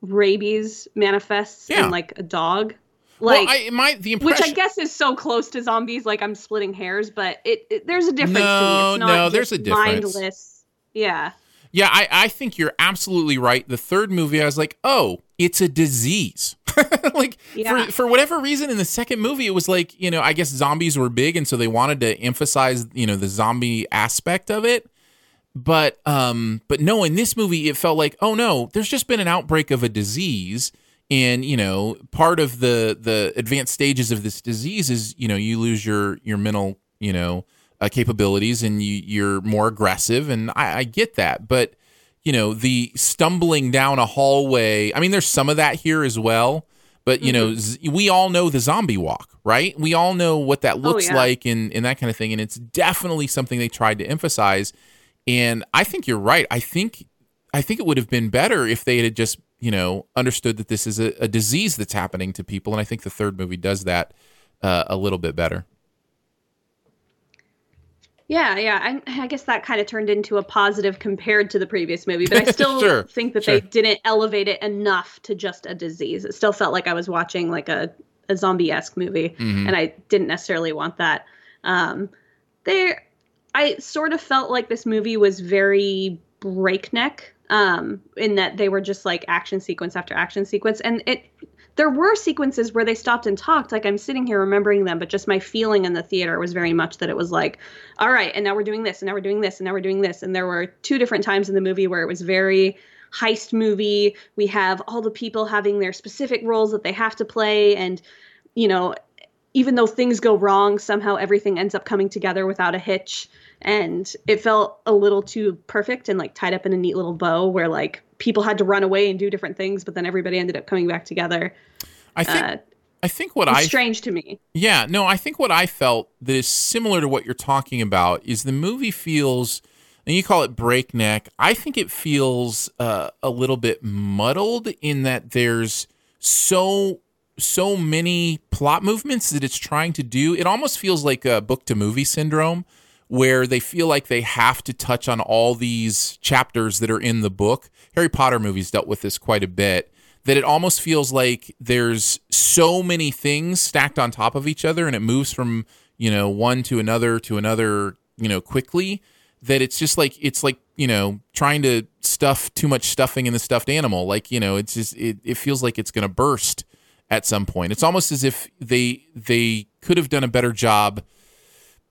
rabies manifests Yeah. in like a dog. Like, well, I, my the which. I guess is so close to zombies. Like I'm splitting hairs, but it, it there's a difference to No, me. It's not no, there's a difference. Mindless. Yeah. Yeah, I, I think you're absolutely right. The third movie, I was like, oh, it's a disease. like Yeah. for for whatever reason, in the second movie, it was like you know, I guess zombies were big, and so they wanted to emphasize you know the zombie aspect of it. But um, but no, in this movie, it felt like, oh no, there's just been an outbreak of a disease, and you know, part of the the advanced stages of this disease is you know you lose your your mental you know uh, capabilities and you, you're more aggressive, and I, I get that. But you know, the stumbling down a hallway. I mean, there's some of that here as well. But you know, z- we all know the zombie walk, right? We all know what that looks yeah. like and and that kind of thing. And it's definitely something they tried to emphasize. And I think you're right. I think I think it would have been better if they had just you know understood that this is a, a disease that's happening to people. And I think the third movie does that uh, a little bit better. Yeah, yeah. I, I guess that kind of turned into a positive compared to the previous movie, but I still Sure, think that sure. they didn't elevate it enough to just a disease. It still felt like I was watching like a, a zombie esque movie, Mm-hmm. and I didn't necessarily want that. Um, there, I sort of felt like this movie was very breakneck um, in that they were just like action sequence after action sequence, and it there were sequences where they stopped and talked like i'm sitting here remembering them but just my feeling in the theater was very much that it was like all right and now we're doing this and now we're doing this and now we're doing this. And there were two different times in the movie where it was very heist movie. We have all the people having their specific roles that they have to play and you know even though things go wrong somehow everything ends up coming together without a hitch and it felt a little too perfect and like tied up in a neat little bow where like people had to run away and do different things but then everybody ended up coming back together I think uh, I think what I strange to me Yeah, no, I think what I felt that is similar to what you're talking about is the movie feels, and you call it breakneck. I think it feels uh, a little bit muddled in that there's so so many plot movements that it's trying to do. It almost feels like a book to movie syndrome, where they feel like they have to touch on all these chapters that are in the book. Harry Potter movies dealt with this quite a bit that it almost feels like there's so many things stacked on top of each other and it moves from you know one to another to another you know quickly that it's just like it's like you know trying to stuff too much stuffing in the stuffed animal like you know it's just it, it feels like it's going to burst at some point it's almost as if they they could have done a better job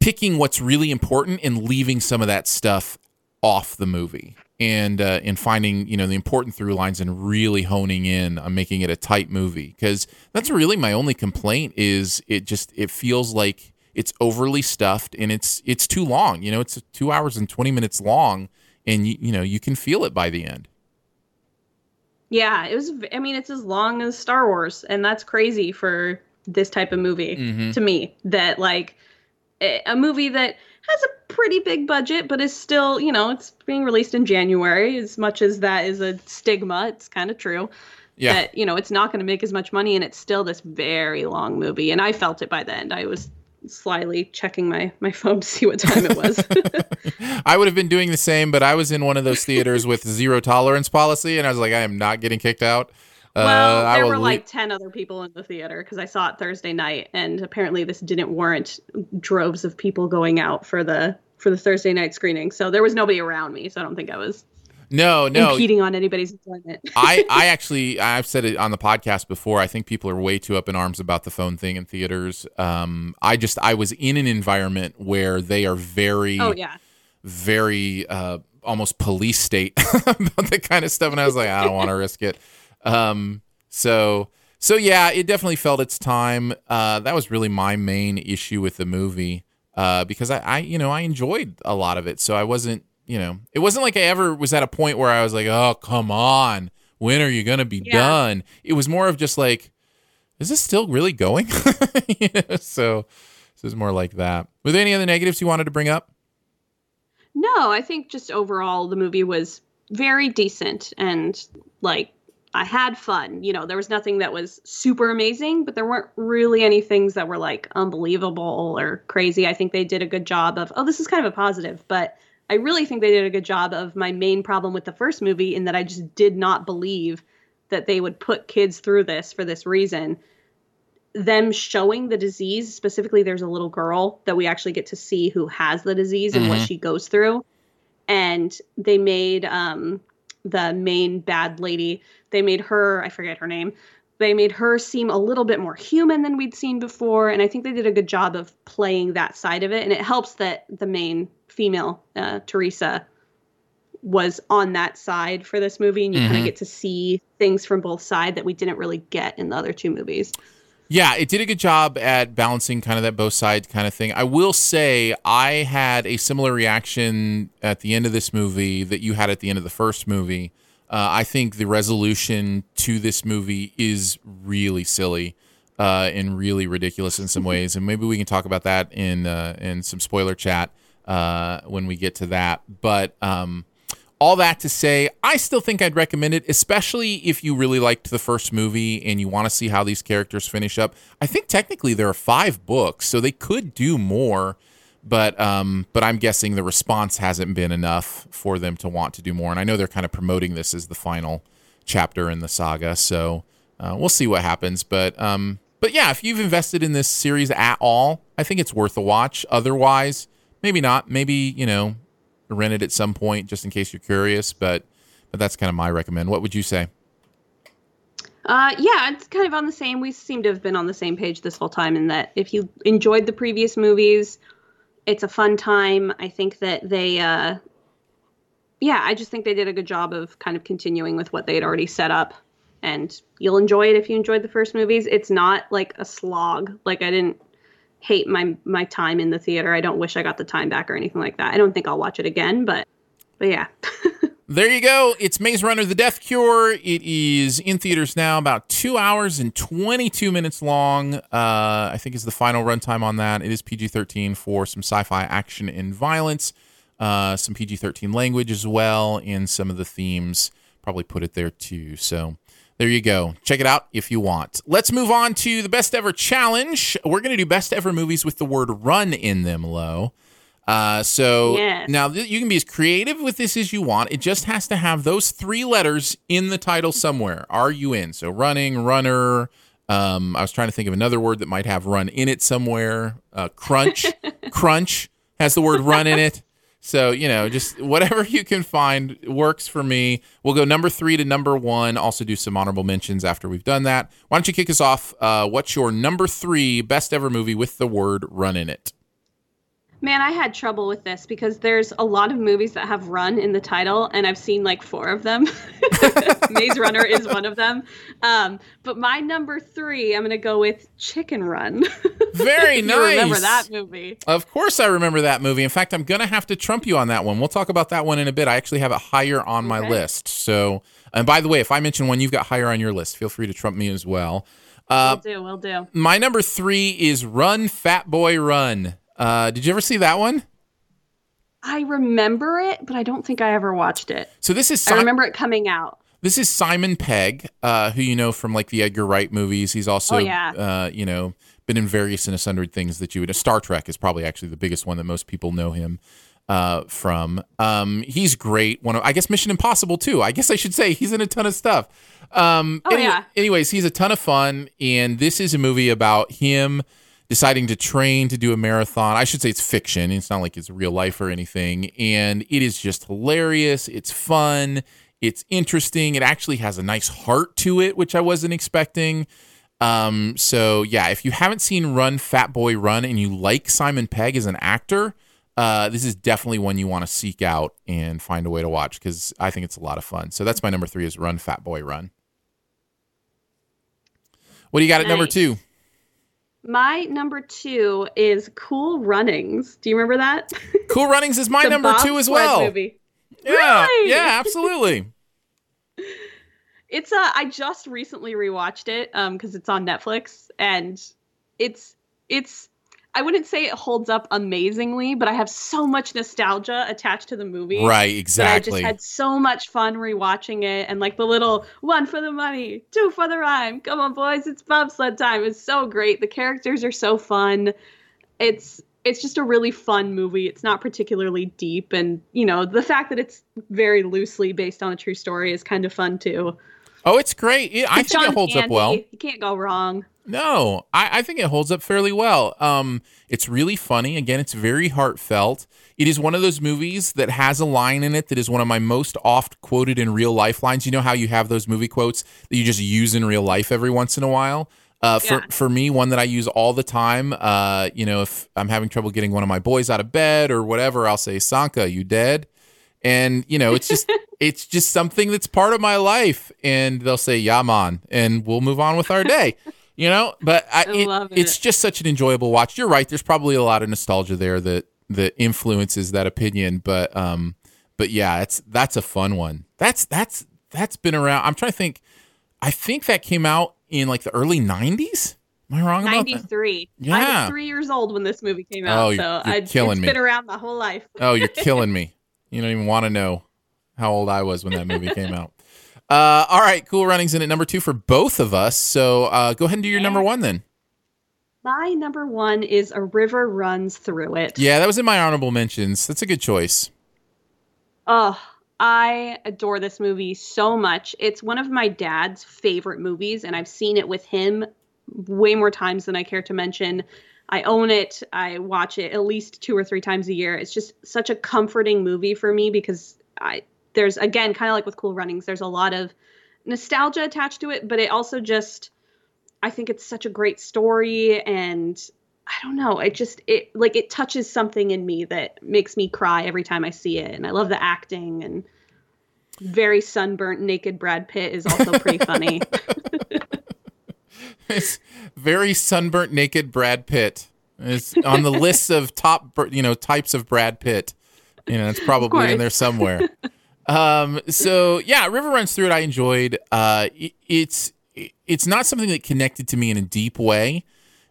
picking what's really important and leaving some of that stuff off the movie. And uh, and finding you know the important through lines and really honing in on making it a tight movie. Because that's really my only complaint is it just it feels like it's overly stuffed and it's it's too long. You know it's two hours and 20 minutes long and you, you know you can feel it by the end. Yeah it was i mean it's as long as star wars and that's crazy for this type of movie Mhm. to me that like a movie that has a pretty big budget but is still you know it's being released in january. As much as that is a stigma it's kind of true yeah. that you know it's not going to make as much money and it's still this very long movie and i felt it by the end. I was slyly checking my my phone to see what time it was. I would have been doing the same, but I was in one of those theaters with zero tolerance policy, and I was like, I am not getting kicked out. Uh, well there were le- like 10 other people in the theater because i saw it thursday night and apparently this didn't warrant droves of people going out for the for the thursday night screening so there was nobody around me so i don't think i was no, no. impeding on anybody's enjoyment I, I actually, I've said it on the podcast before. I think people are way too up in arms about the phone thing in theaters. Um, I just, I was in an environment where they are very, oh yeah very, uh, almost police state about that kind of stuff, and I was like, I don't want to risk it. Um, so, so yeah, it definitely felt its time. Uh, that was really my main issue with the movie. Uh, because I, I, you know, I enjoyed a lot of it, so I wasn't, you know, it wasn't like I ever was at a point where I was like, oh, come on, when are you gonna be Yeah. done? It was more of just like, is this still really going? you know, so, so it's more like that. Were there any other negatives you wanted to bring up? No, I think just overall the movie was very decent and like I had fun. You know, there was nothing that was super amazing, but there weren't really any things that were like unbelievable or crazy. I think they did a good job of, oh, this is kind of a positive, but I really think they did a good job of my main problem with the first movie in that I just did not believe that they would put kids through this for this reason. Them showing the disease, specifically, there's a little girl that we actually get to see who has the disease and what Mhm. she goes through. And they made um, the main bad lady, they made her, I forget her name, they made her seem a little bit more human than we'd seen before. And I think they did a good job of playing that side of it. And it helps that the main female, uh, Teresa, was on that side for this movie. And you kind Mhm. of get to see things from both sides that we didn't really get in the other two movies. Yeah, it did a good job at balancing kind of that both sides kind of thing. I will say I had a similar reaction at the end of this movie that you had at the end of the first movie. Uh, I think the resolution to this movie is really silly uh, and really ridiculous in some ways, and maybe we can talk about that in uh, in some spoiler chat uh, when we get to that. But um, all that to say, I still think I'd recommend it, especially if you really liked the first movie and you want to see how these characters finish up. I think technically there are five books, so they could do more, but um, but I'm guessing the response hasn't been enough for them to want to do more. And I know they're kind of promoting this as the final chapter in the saga, so uh, we'll see what happens. But um, but yeah, if you've invested in this series at all, I think it's worth a watch. Otherwise, maybe not. Maybe you know rent it at some point just in case you're curious. But but that's kind of my recommend. What would you say? Uh, yeah, it's kind of on the same. We seem to have been on the same page this whole time in that if you enjoyed the previous movies, it's a fun time. I think that they, uh, yeah, I just think they did a good job of kind of continuing with what they had already set up. And you'll enjoy it if you enjoyed the first movies. It's not like a slog. Like I didn't hate my my time in the theater. I don't wish I got the time back or anything like that. I don't think I'll watch it again, but but yeah. there you go. It's Maze Runner: The Death Cure. It is in theaters now, about two hours and twenty-two minutes long. Uh, I think is the final runtime on that. It is PG-13 for some sci-fi action and violence, uh, some PG-13 language as well, and some of the themes probably put it there too. So there you go. Check it out if you want. Let's move on to the best ever challenge. We're going to do best ever movies with the word run in them, Lo. Uh, so yes. now th- you can be as creative with this as you want. It just has to have those three letters in the title somewhere. Are you in? So running, runner. Um, I was trying to think of another word that might have run in it somewhere. Uh, crunch. crunch has the word run in it. So, you know, just whatever you can find works for me. We'll go number three to number one. Also, do some honorable mentions after we've done that. Why don't you kick us off? Uh, what's your number three best ever movie with the word run in it? Man, I had trouble with this because there's a lot of movies that have run in the title, and I've seen like four of them. Maze Runner is one of them. Um, but my number three, I'm going to go with Chicken Run. Very nice. I remember that movie? Of course, I remember that movie. In fact, I'm going to have to trump you on that one. We'll talk about that one in a bit. I actually have it higher on my list. So, and by the way, if I mention one you've got higher on your list, feel free to trump me as well. Uh, we'll do, we'll do. my number three is Run, Fat Boy, Run. Uh, did you ever see that one? I remember it, but I don't think I ever watched it. So this is I remember it coming out. this is Simon Pegg, uh, who you know from like the Edgar Wright movies. He's also, Oh, yeah. uh, you know, been in various and sundry things that you would. Star Trek is probably actually the biggest one that most people know him uh, from. Um, he's great. One of, I guess, Mission Impossible too. I guess I should say he's in a ton of stuff. Um, Oh, yeah. Anyways, he's a ton of fun, and this is a movie about him deciding to train to do a marathon. I should say it's fiction. It's not like it's real life or anything. And it is just hilarious. It's fun. It's interesting. It actually has a nice heart to it, which I wasn't expecting. Um, so yeah, if you haven't seen Run Fat Boy Run and you like Simon Pegg as an actor, uh, this is definitely one you want to seek out and find a way to watch because I think it's a lot of fun. So that's my number three is Run Fat Boy Run. What do you got at number two? My number two is Cool Runnings. Do you remember that? Cool Runnings is my number two as well. Movie. Yeah, yeah, absolutely. It's uh I just recently rewatched it um because it's on Netflix and it's it's I wouldn't say it holds up amazingly, but I have so much nostalgia attached to the movie. right, exactly. I just had so much fun rewatching it and like the little one for the money, two for the rhyme. Come on, boys, it's bobsled time. It's so great. The characters are so fun. It's it's just a really fun movie. It's not particularly deep, and you know the fact that it's very loosely based on a true story is kind of fun too. Oh, it's great. It, I think it holds up well. You can't go wrong. No, I, I think it holds up fairly well. Um, it's really funny. Again, it's very heartfelt. It is one of those movies that has a line in it that is one of my most oft quoted in real life lines. You know how you have those movie quotes that you just use in real life every once in a while. Uh, for Yeah. for me, one that I use all the time. Uh, you know, if I'm having trouble getting one of my boys out of bed or whatever, I'll say, "Sanka, you dead?" And you know, it's just it's just something that's part of my life. And they'll say, "Yeah, man," and we'll move on with our day. you know, but I, I it- love it's just such an enjoyable watch. You're right. There's probably a lot of nostalgia there that that influences that opinion, but um, but yeah, it's that's a fun one. That's that's that's been around. I'm trying to think. I think that came out in like the early '90s. Am I wrong about that? 93. I Yeah. was three years old when this movie came out. Oh, you're- so you're I, killing it's me. been around my whole life. Oh, you're killing me. You don't even want to know how old I was when that movie came out. Uh, all right, cool runnings in at number two for both of us. So uh, go ahead and do your number one then. My number one is A River Runs Through It. Yeah, that was in my honorable mentions. That's a good choice. Oh, I adore this movie so much. It's one of my dad's favorite movies, and I've seen it with him way more times than I care to mention. I own it. I watch it at least two or three times a year. It's just such a comforting movie for me because I there's again kind of like with Cool Runnings. There's a lot of nostalgia attached to it, but it also just I think it's such a great story and I don't know. It just it like it touches something in me that makes me cry every time I see it. And I love the acting and very sunburnt naked Brad Pitt is also pretty funny. It's very sunburnt, naked Brad Pitt. It's on the list of top, you know, types of Brad Pitt. You know, it's probably in there somewhere. um, so yeah, River runs through it. I enjoyed. Uh, it, it's it's not something that connected to me in a deep way,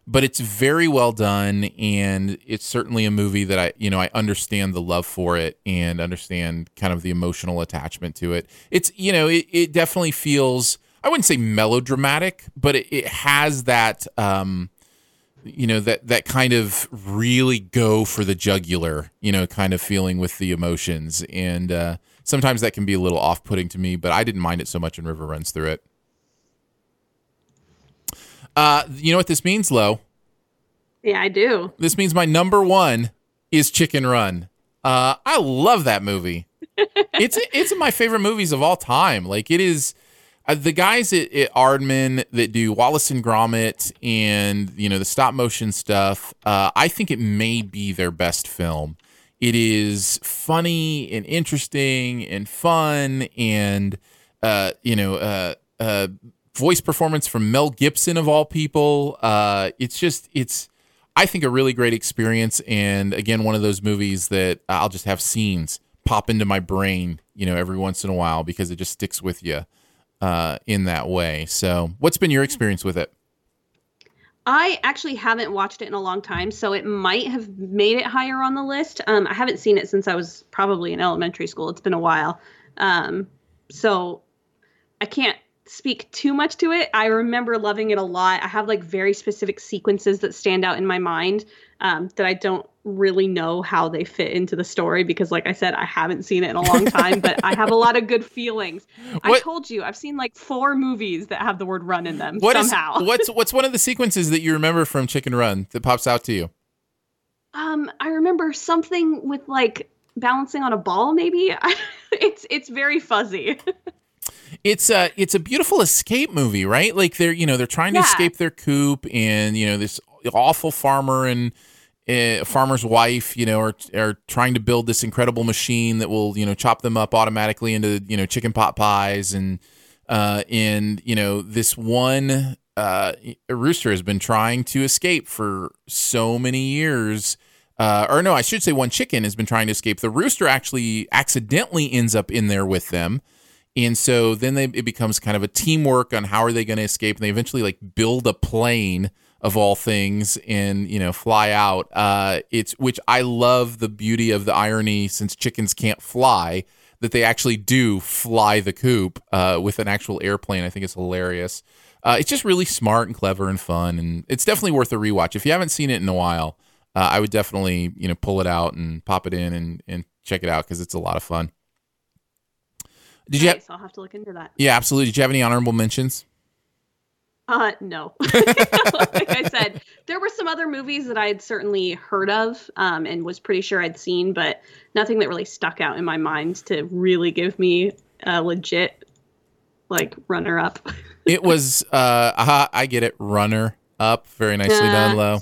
but it's very well done, and it's certainly a movie that I, you know, I understand the love for it and understand kind of the emotional attachment to it. It's, you know, it, it definitely feels. I wouldn't say melodramatic, but it, it has that. Um, you know that that kind of really go for the jugular you know kind of feeling with the emotions and uh sometimes that can be a little off-putting to me but i didn't mind it so much in river runs through it. Uh you know what this means lo? Yeah, I do. this means my number one is chicken run. Uh i love that movie. It's it's my favorite movies of all time. Like it is uh, the guys at, at Aardman that do Wallace and Gromit and you know the stop motion stuff, uh, I think it may be their best film. It is funny and interesting and fun and uh, you know uh, uh, voice performance from Mel Gibson of all people. Uh, it's just it's I think a really great experience and again one of those movies that I'll just have scenes pop into my brain you know every once in a while because it just sticks with you uh, in that way. So, what's been your experience with it? I actually haven't watched it in a long time, so it might have made it higher on the list. Um, I haven't seen it since I was probably in elementary school. It's been a while. Um, so I can't speak too much to it. I remember loving it a lot. I have like very specific sequences that stand out in my mind um, that I don't really know how they fit into the story because, like I said, I haven't seen it in a long time, but I have a lot of good feelings. I told you, I've seen like four movies that have the word run in them What is somehow. what's what's one of the sequences that you remember from Chicken Run that pops out to you? Um, I remember something with like balancing on a ball. Maybe it's it's very fuzzy. It's a it's a beautiful escape movie, right? Like they're you know they're trying to escape their coop, and you know this awful farmer and uh, farmer's wife, you know, are are trying to build this incredible machine that will you know chop them up automatically into you know chicken pot pies, and uh, and you know this one uh, rooster has been trying to escape for so many years. Uh, or no, I should say one chicken has been trying to escape. The rooster actually accidentally ends up in there with them. And so then they, it becomes kind of a teamwork on how are they going to escape. And they eventually like build a plane of all things and, you know, fly out. Uh, it's which I love the beauty of the irony since chickens can't fly that they actually do fly the coop uh, with an actual airplane. I think it's hilarious. Uh, it's just really smart and clever and fun. And it's definitely worth a rewatch. If you haven't seen it in a while, uh, I would definitely, you know, pull it out and pop it in and, and check it out because it's a lot of fun. Did you? Nice, Ha- I'll have to look into that. yeah, absolutely. Did you have any honorable mentions? Uh, no. like I said, there were some other movies that I had certainly heard of um, and was pretty sure I'd seen, but nothing that really stuck out in my mind to really give me a legit like runner up. It was. Uh, aha, I get it. Runner up. Very nicely done, Lo.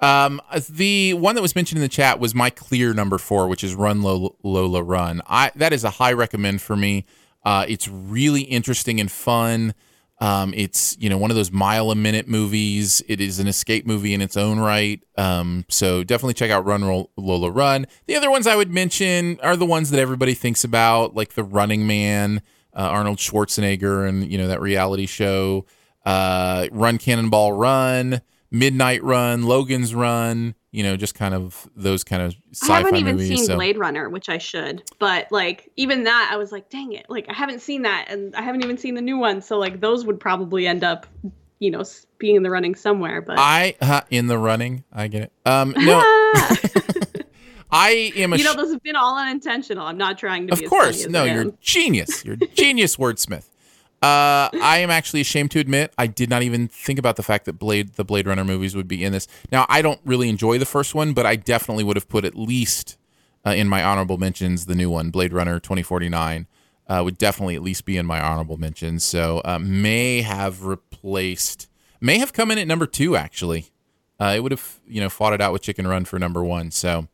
Um, the one that was mentioned in the chat was my clear number four, which is Run Lola, Lola Run. I that is a high recommend for me. Uh, it's really interesting and fun. Um, it's you know one of those mile a minute movies. It is an escape movie in its own right. Um, so definitely check out Run Roll, Lola Run. The other ones I would mention are the ones that everybody thinks about, like The Running Man, uh, Arnold Schwarzenegger, and you know that reality show. Uh, Run Cannonball Run, Midnight Run, Logan's Run. You know, just kind of those kind of sci-fi I haven't even movies. seen so. Blade Runner, which I should. But like even that, I was like, dang it! Like I haven't seen that, and I haven't even seen the new one. So like those would probably end up, you know, being in the running somewhere. But I uh, in the running. I get it. Um, no, I am a. you know, sh- those have been all unintentional. I'm not trying to of course, no. You're genius. You're genius wordsmith. Uh, I am actually ashamed to admit I did not even think about the fact that Blade, the Blade Runner movies, would be in this. Now I don't really enjoy the first one, but I definitely would have put at least uh, in my honorable mentions the new one, Blade Runner 2049. Uh, would definitely at least be in my honorable mentions. So uh, may have replaced, may have come in at number two actually. Uh, it would have you know fought it out with Chicken Run for number one. So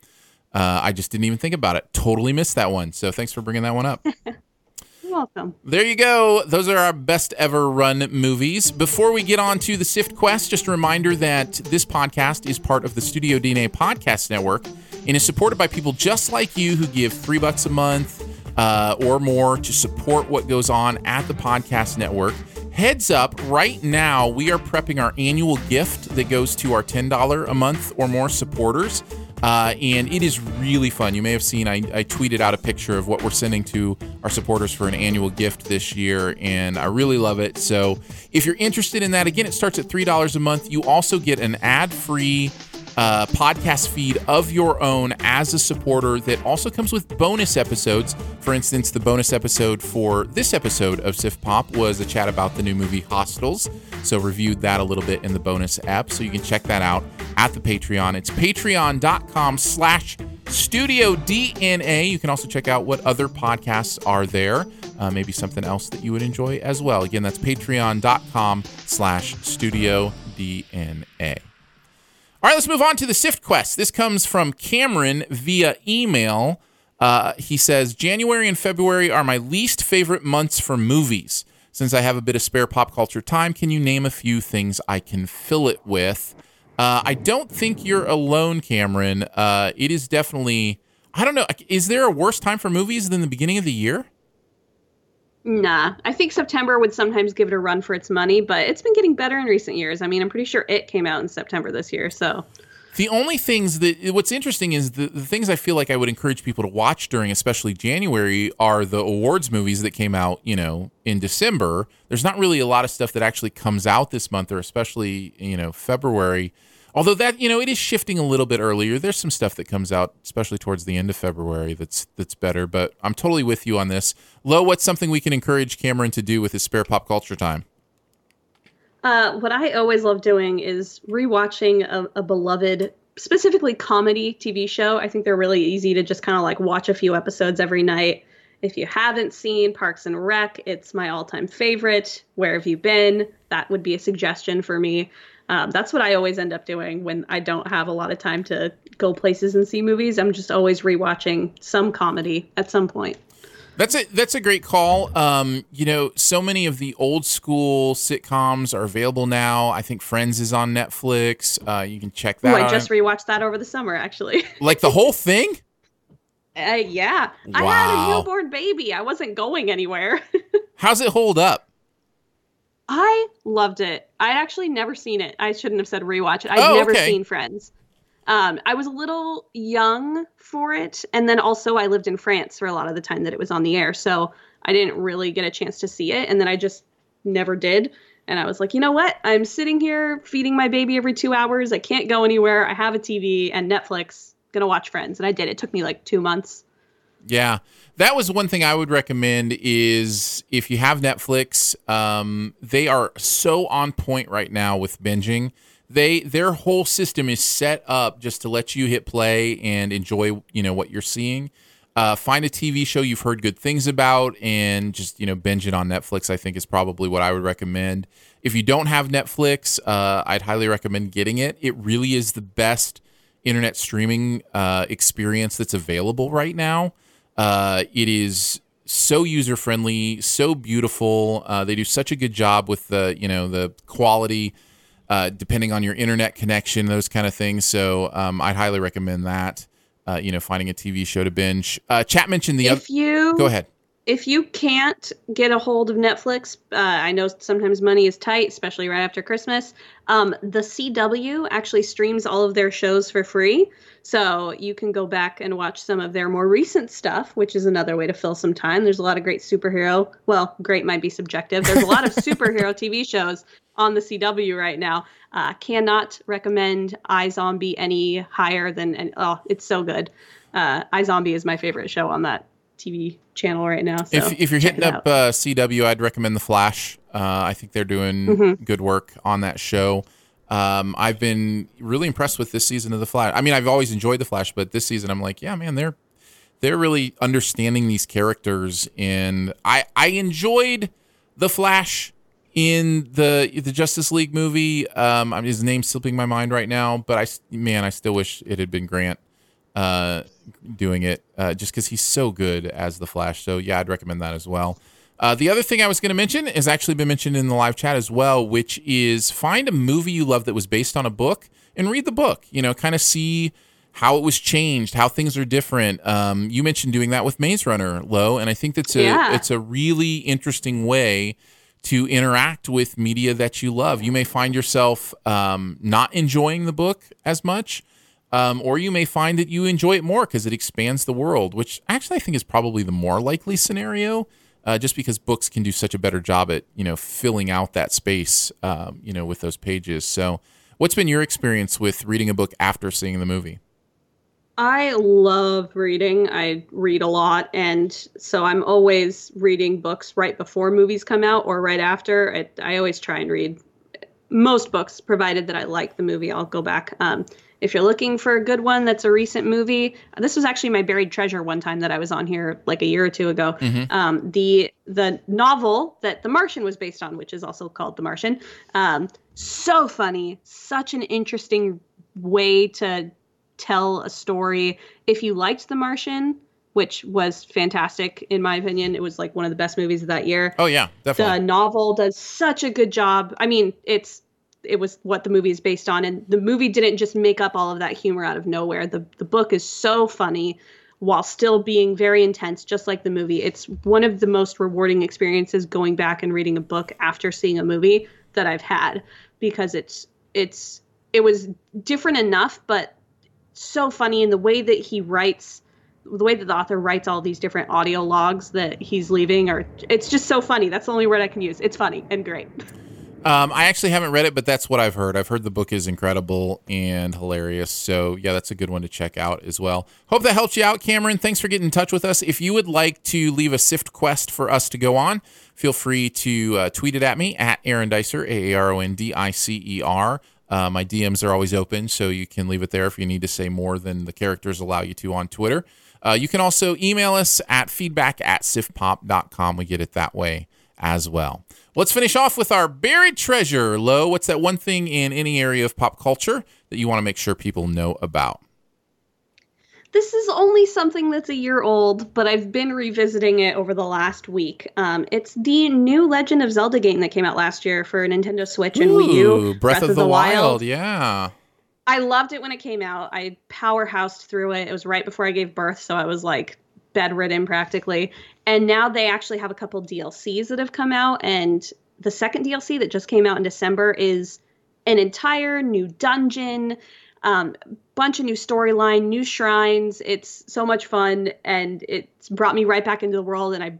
uh, I just didn't even think about it. Totally missed that one. So thanks for bringing that one up. Welcome. There you go. Those are our best ever run movies. Before we get on to the Sift Quest, just a reminder that this podcast is part of the Studio DNA Podcast Network and is supported by people just like you who give three bucks a month uh, or more to support what goes on at the podcast network. Heads up, right now we are prepping our annual gift that goes to our $10 a month or more supporters. Uh, and it is really fun. You may have seen I, I tweeted out a picture of what we're sending to our supporters for an annual gift this year, and I really love it. So if you're interested in that, again, it starts at three dollars a month. You also get an ad-free uh, podcast feed of your own as a supporter that also comes with bonus episodes. For instance, the bonus episode for this episode of SiftPop was a chat about the new movie Hostiles. So reviewed that a little bit in the bonus app. So you can check that out at the Patreon. It's patreon.com slash studio DNA. You can also check out what other podcasts are there. Uh, maybe something else that you would enjoy as well. Again, that's patreon.com slash studio DNA. All right, let's move on to the Sift Quest. This comes from Cameron via email. Uh, he says January and February are my least favorite months for movies. Since I have a bit of spare pop culture time, can you name a few things I can fill it with? Uh, I don't think you're alone, Cameron. Uh, it is definitely. I don't know. Is there a worse time for movies than the beginning of the year? Nah, I think September would sometimes give it a run for its money, but it's been getting better in recent years. I mean, I'm pretty sure it came out in September this year, so The only things that what's interesting is the, the things I feel like I would encourage people to watch during, especially January, are the awards movies that came out, you know, in December. There's not really a lot of stuff that actually comes out this month, or especially you know February. Although that you know it is shifting a little bit earlier. There's some stuff that comes out, especially towards the end of February, that's that's better. But I'm totally with you on this. Lo, what's something we can encourage Cameron to do with his spare pop culture time? Uh, what I always love doing is rewatching a, a beloved, specifically comedy TV show. I think they're really easy to just kind of like watch a few episodes every night. If you haven't seen Parks and Rec, it's my all-time favorite. Where have you been? That would be a suggestion for me. Um, that's what I always end up doing when I don't have a lot of time to go places and see movies. I'm just always rewatching some comedy at some point. That's a that's a great call. Um, you know, so many of the old school sitcoms are available now. I think Friends is on Netflix. Uh, you can check that Ooh, I just rewatched that over the summer, actually. like the whole thing. Uh, yeah, I had a newborn baby. I wasn't going anywhere. How's it hold up? I loved it. I'd actually never seen it. I shouldn't have said rewatch it. I'd Oh, never okay. seen Friends. Um, I was a little young for it, and then also I lived in France for a lot of the time that it was on the air, so I didn't really get a chance to see it. And then I just never did. And I was like, you know what? I'm sitting here feeding my baby every two hours. I can't go anywhere. I have a TV and Netflix. Gonna watch Friends, and I did. It took me like two months. Yeah, that was one thing I would recommend. Is if you have Netflix, um, they are so on point right now with binging. They their whole system is set up just to let you hit play and enjoy, you know, what you're seeing. Uh, find a TV show you've heard good things about and just you know binge it on Netflix. I think is probably what I would recommend. If you don't have Netflix, uh, I'd highly recommend getting it. It really is the best internet streaming uh, experience that's available right now. Uh, it is so user friendly, so beautiful. Uh, they do such a good job with the you know the quality, uh, depending on your internet connection, those kind of things. So um, I'd highly recommend that. Uh, you know, finding a TV show to binge. Uh, Chat mentioned the other. If you Go ahead. If you can't get a hold of Netflix, uh, I know sometimes money is tight, especially right after Christmas. Um, the CW actually streams all of their shows for free, so you can go back and watch some of their more recent stuff, which is another way to fill some time. There's a lot of great superhero. Well, great might be subjective. There's a lot of superhero TV shows on the CW right now. Uh, cannot recommend iZombie any higher than. And, oh, it's so good. Uh, iZombie is my favorite show on that TV channel right now. So if, if you're hitting up uh, CW, I'd recommend The Flash. Uh, I think they're doing Mm-hmm. good work on that show. Um, I've been really impressed with this season of The Flash. I mean, I've always enjoyed The Flash, but this season, I'm like, yeah, man, they're they're really understanding these characters, and I I enjoyed The Flash in the the Justice League movie. Um, his name's slipping my mind right now, but I man, I still wish it had been Grant uh, doing it, uh, just because he's so good as the Flash. So yeah, I'd recommend that as well. Uh, the other thing I was going to mention has actually been mentioned in the live chat as well, which is find a movie you love that was based on a book and read the book. You know, kind of see how it was changed, how things are different. Um, you mentioned doing that with Maze Runner, Lo, and I think that's a Yeah. it's a really interesting way to interact with media that you love. You may find yourself um, not enjoying the book as much, um, or you may find that you enjoy it more because it expands the world, which actually I think is probably the more likely scenario. Uh, just because books can do such a better job at you know filling out that space, um, you know, with those pages. So, what's been your experience with reading a book after seeing the movie? I love reading. I read a lot, and so I'm always reading books right before movies come out or right after. I, I always try and read most books, provided that I like the movie. I'll go back. Um, if you're looking for a good one that's a recent movie, this was actually my buried treasure one time that I was on here like a year or two ago. Um, the the novel that The Martian was based on, which is also called The Martian, um, so funny, such an interesting way to tell a story. If you liked The Martian, which was fantastic in my opinion, it was like one of the best movies of that year Oh yeah, definitely. the novel does such a good job. I mean, it's it was what the movie is based on, and the movie didn't just make up all of that humor out of nowhere. The the book is so funny while still being very intense, just like the movie. It's one of the most rewarding experiences going back and reading a book after seeing a movie that I've had because it's it's it was different enough, but so funny in the way that he writes the way that the author writes all these different audio logs that he's leaving or it's just so funny that's the only word i can use it's funny and great Um, I actually haven't read it, but that's what I've heard. I've heard the book is incredible and hilarious. So, yeah, that's a good one to check out as well. Hope that helps you out, Cameron. Thanks for getting in touch with us. If you would like to leave a SIFT quest for us to go on, feel free to uh, tweet it at me at Aaron Dicer, A A R O N D I C E R. Uh, my DMs are always open, so you can leave it there if you need to say more than the characters allow you to on Twitter. Uh, you can also email us at feedback at siftpop.com. We get it that way as well. Let's finish off with our buried treasure. Lo, what's that one thing in any area of pop culture that you want to make sure people know about? this is only something that's a year old but i've been revisiting it over the last week um, it's the new legend of zelda game that came out last year for nintendo switch and wii u Ooh, Breath, of, the, Wild. Yeah. I loved it when it came out. I powerhoused through it. It was right before I gave birth, so I was like bedridden practically. And now they actually have a couple DLCs that have come out, and the second DLC that just came out in December is an entire new dungeon, um, bunch of new storyline, new shrines. It's so much fun, and it's brought me right back into the world. And I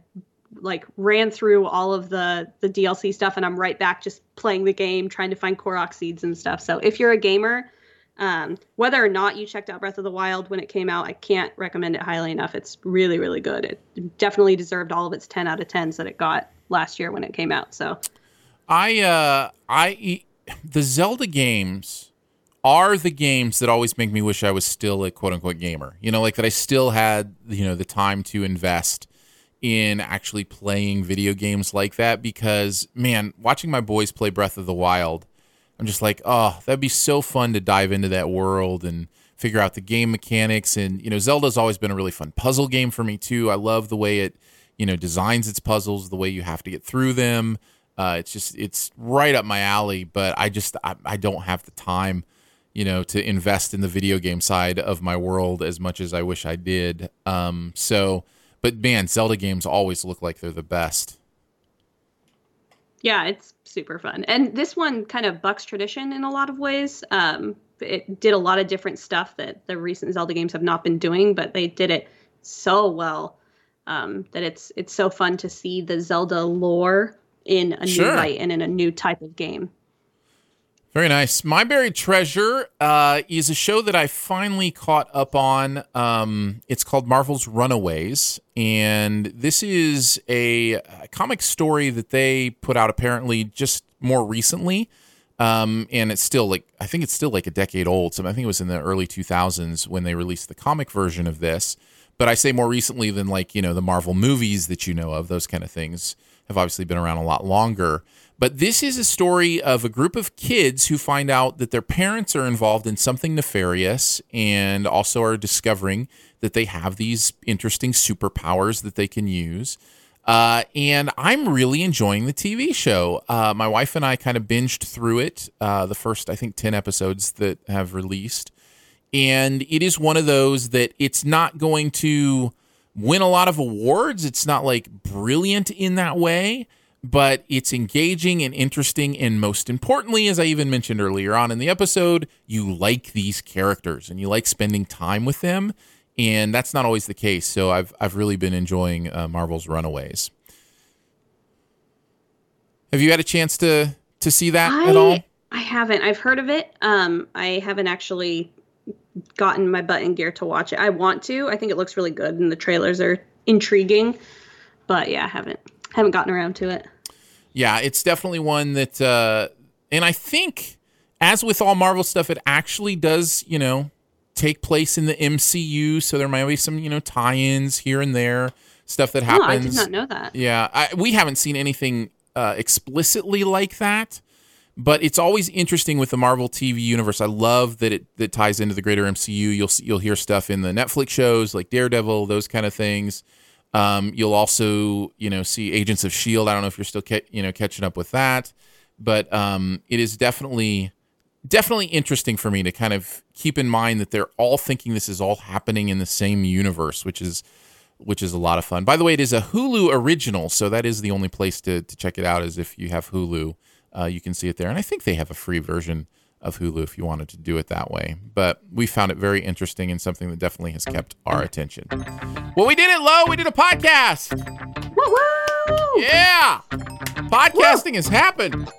like ran through all of the the DLC stuff, and I'm right back just playing the game, trying to find Korok seeds and stuff. So if you're a gamer, um, whether or not you checked out Breath of the Wild when it came out, I can't recommend it highly enough. It's really, really good. It definitely deserved all of its 10 out of 10s that it got last year when it came out. So I uh I the Zelda games are the games that always make me wish I was still a quote unquote gamer. You know, like that I still had, you know, the time to invest in actually playing video games like that because man, watching my boys play Breath of the Wild, I'm just like, oh, that'd be so fun to dive into that world and figure out the game mechanics and you know, Zelda's always been a really fun puzzle game for me too. I love the way it you know designs its puzzles, the way you have to get through them. Uh, it's just it's right up my alley, but I just I, I don't have the time, you know, to invest in the video game side of my world as much as I wish I did. Um, so, but man, Zelda games always look like they're the best. Yeah, it's super fun. And this one kind of bucks tradition in a lot of ways. Um, it did a lot of different stuff that the recent Zelda games have not been doing, but they did it so well um, that it's it's so fun to see the Zelda lore in a Sure. new light and in a new type of game. Very nice. My Buried Treasure uh, is a show that I finally caught up on. Um, it's called Marvel's Runaways, and this is a, a comic story that they put out apparently just more recently. Um, and it's still like I think it's still like a decade old. So I think it was in the early 2000s when they released the comic version of this. But I say more recently than like you know the Marvel movies that you know of. Those kind of things have obviously been around a lot longer. But this is a story of a group of kids who find out that their parents are involved in something nefarious and also are discovering that they have these interesting superpowers that they can use. Uh, and I'm really enjoying the TV show. Uh, my wife and I kind of binged through it, uh, the first, I think, 10 episodes that have released. And it is one of those that it's not going to win a lot of awards. It's not like brilliant in that way, but it's engaging and interesting. And most importantly, as I even mentioned earlier on in the episode, you like these characters and you like spending time with them. And that's not always the case. So I've, I've really been enjoying uh, Marvel's Runaways. Have you had a chance to, to see that at all? I I haven't. I've heard of it. Um, I haven't actually gotten my butt in gear to watch it. I want to. I think it looks really good, and the trailers are intriguing. But yeah, I haven't haven't gotten around to it. Yeah, it's definitely one that, uh, and I think, as with all Marvel stuff, it actually does, you know, take place in the MCU. So there might be some, you know, tie-ins here and there, stuff that Oh, happens. I did not know that. Yeah, I, we haven't seen anything uh, explicitly like that, but it's always interesting with the Marvel TV universe. I love that it that ties into the greater MCU. You'll see, you'll hear stuff in the Netflix shows like Daredevil, those kind of things. Um, you'll also you know see Agents of Shield. I don't know if you're still ca- you know catching up with that, but um, it is definitely definitely interesting for me to kind of keep in mind that they're all thinking this is all happening in the same universe, which is which is a lot of fun. By the way, it is a Hulu original, so that is the only place to, to check it out. Is if you have Hulu, uh, you can see it there, and I think they have a free version of Hulu if you wanted to do it that way. But we found it very interesting and something that definitely has kept our attention. Well, we did it, Lo. We did a podcast. Woo woo! Yeah, podcasting has happened.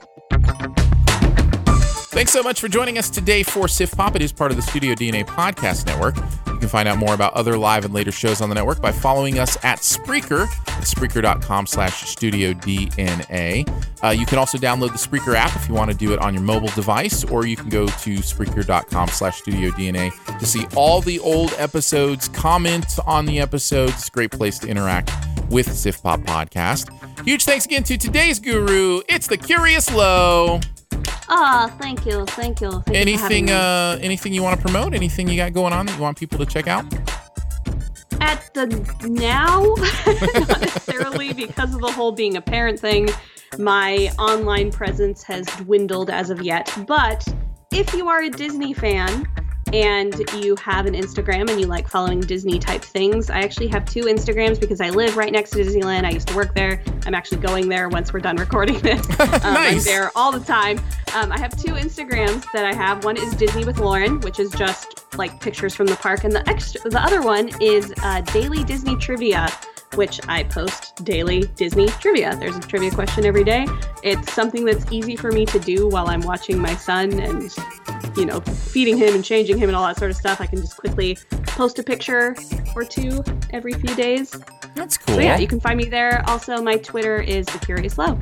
Thanks so much for joining us today for SiftPop. It is part of the Studio DNA Podcast Network. You can find out more about other live and later shows on the network by following us at Spreaker, Spreaker.com slash Studio DNA. Uh, you can also download the Spreaker app if you want to do it on your mobile device, or you can go to Spreaker.com slash Studio DNA to see all the old episodes, comment on the episodes. Great place to interact with SiftPop Podcast. Huge thanks again to today's guru. It's the Curious Low. Ah, thank you, thank you. Thank you Anything me. uh anything you want to promote? Anything you got going on that you want people to check out? at the now, not necessarily because of the whole being a parent thing. My online presence has dwindled as of yet. But if you are a Disney fan and you have an Instagram and you like following Disney type things, I actually have two Instagrams because I live right next to Disneyland. I used to work there. I'm actually going there once we're done recording this. Um, I'm there all the time. Um, I have two Instagrams that I have. One is Disney with Lauren, which is just like pictures from the park, and the extra, the other one is uh, Daily Disney Trivia, which I post daily Disney trivia. There's a trivia question every day. It's something that's easy for me to do while I'm watching my son and you know feeding him and changing him and all that sort of stuff. I can just quickly post a picture or two every few days. That's cool. So yeah, you can find me there. Also, my Twitter is the Curious Low.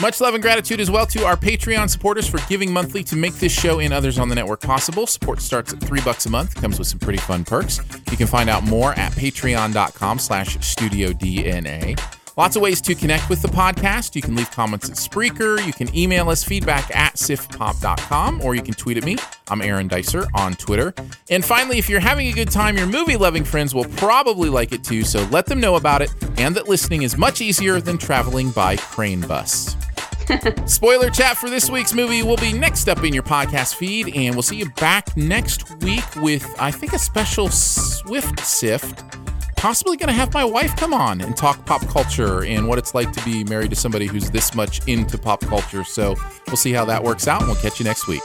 Much love and gratitude as well to our Patreon supporters for giving monthly to make this show and others on the network possible. Support starts at three bucks a month, comes with some pretty fun perks. You can find out more at patreon.com slash studio DNA. Lots of ways to connect with the podcast. You can leave comments at Spreaker. You can email us feedback at siftpop.com or you can tweet at me. I'm Aaron Dicer on Twitter. And finally, if you're having a good time, your movie loving friends will probably like it too, so let them know about it and that listening is much easier than traveling by crane bus. Spoiler chat for this week's movie will be next up in your podcast feed, and we'll see you back next week with, I think, a special Swift Sift. Possibly going to have my wife come on and talk pop culture and what it's like to be married to somebody who's this much into pop culture. So we'll see how that works out, and we'll catch you next week.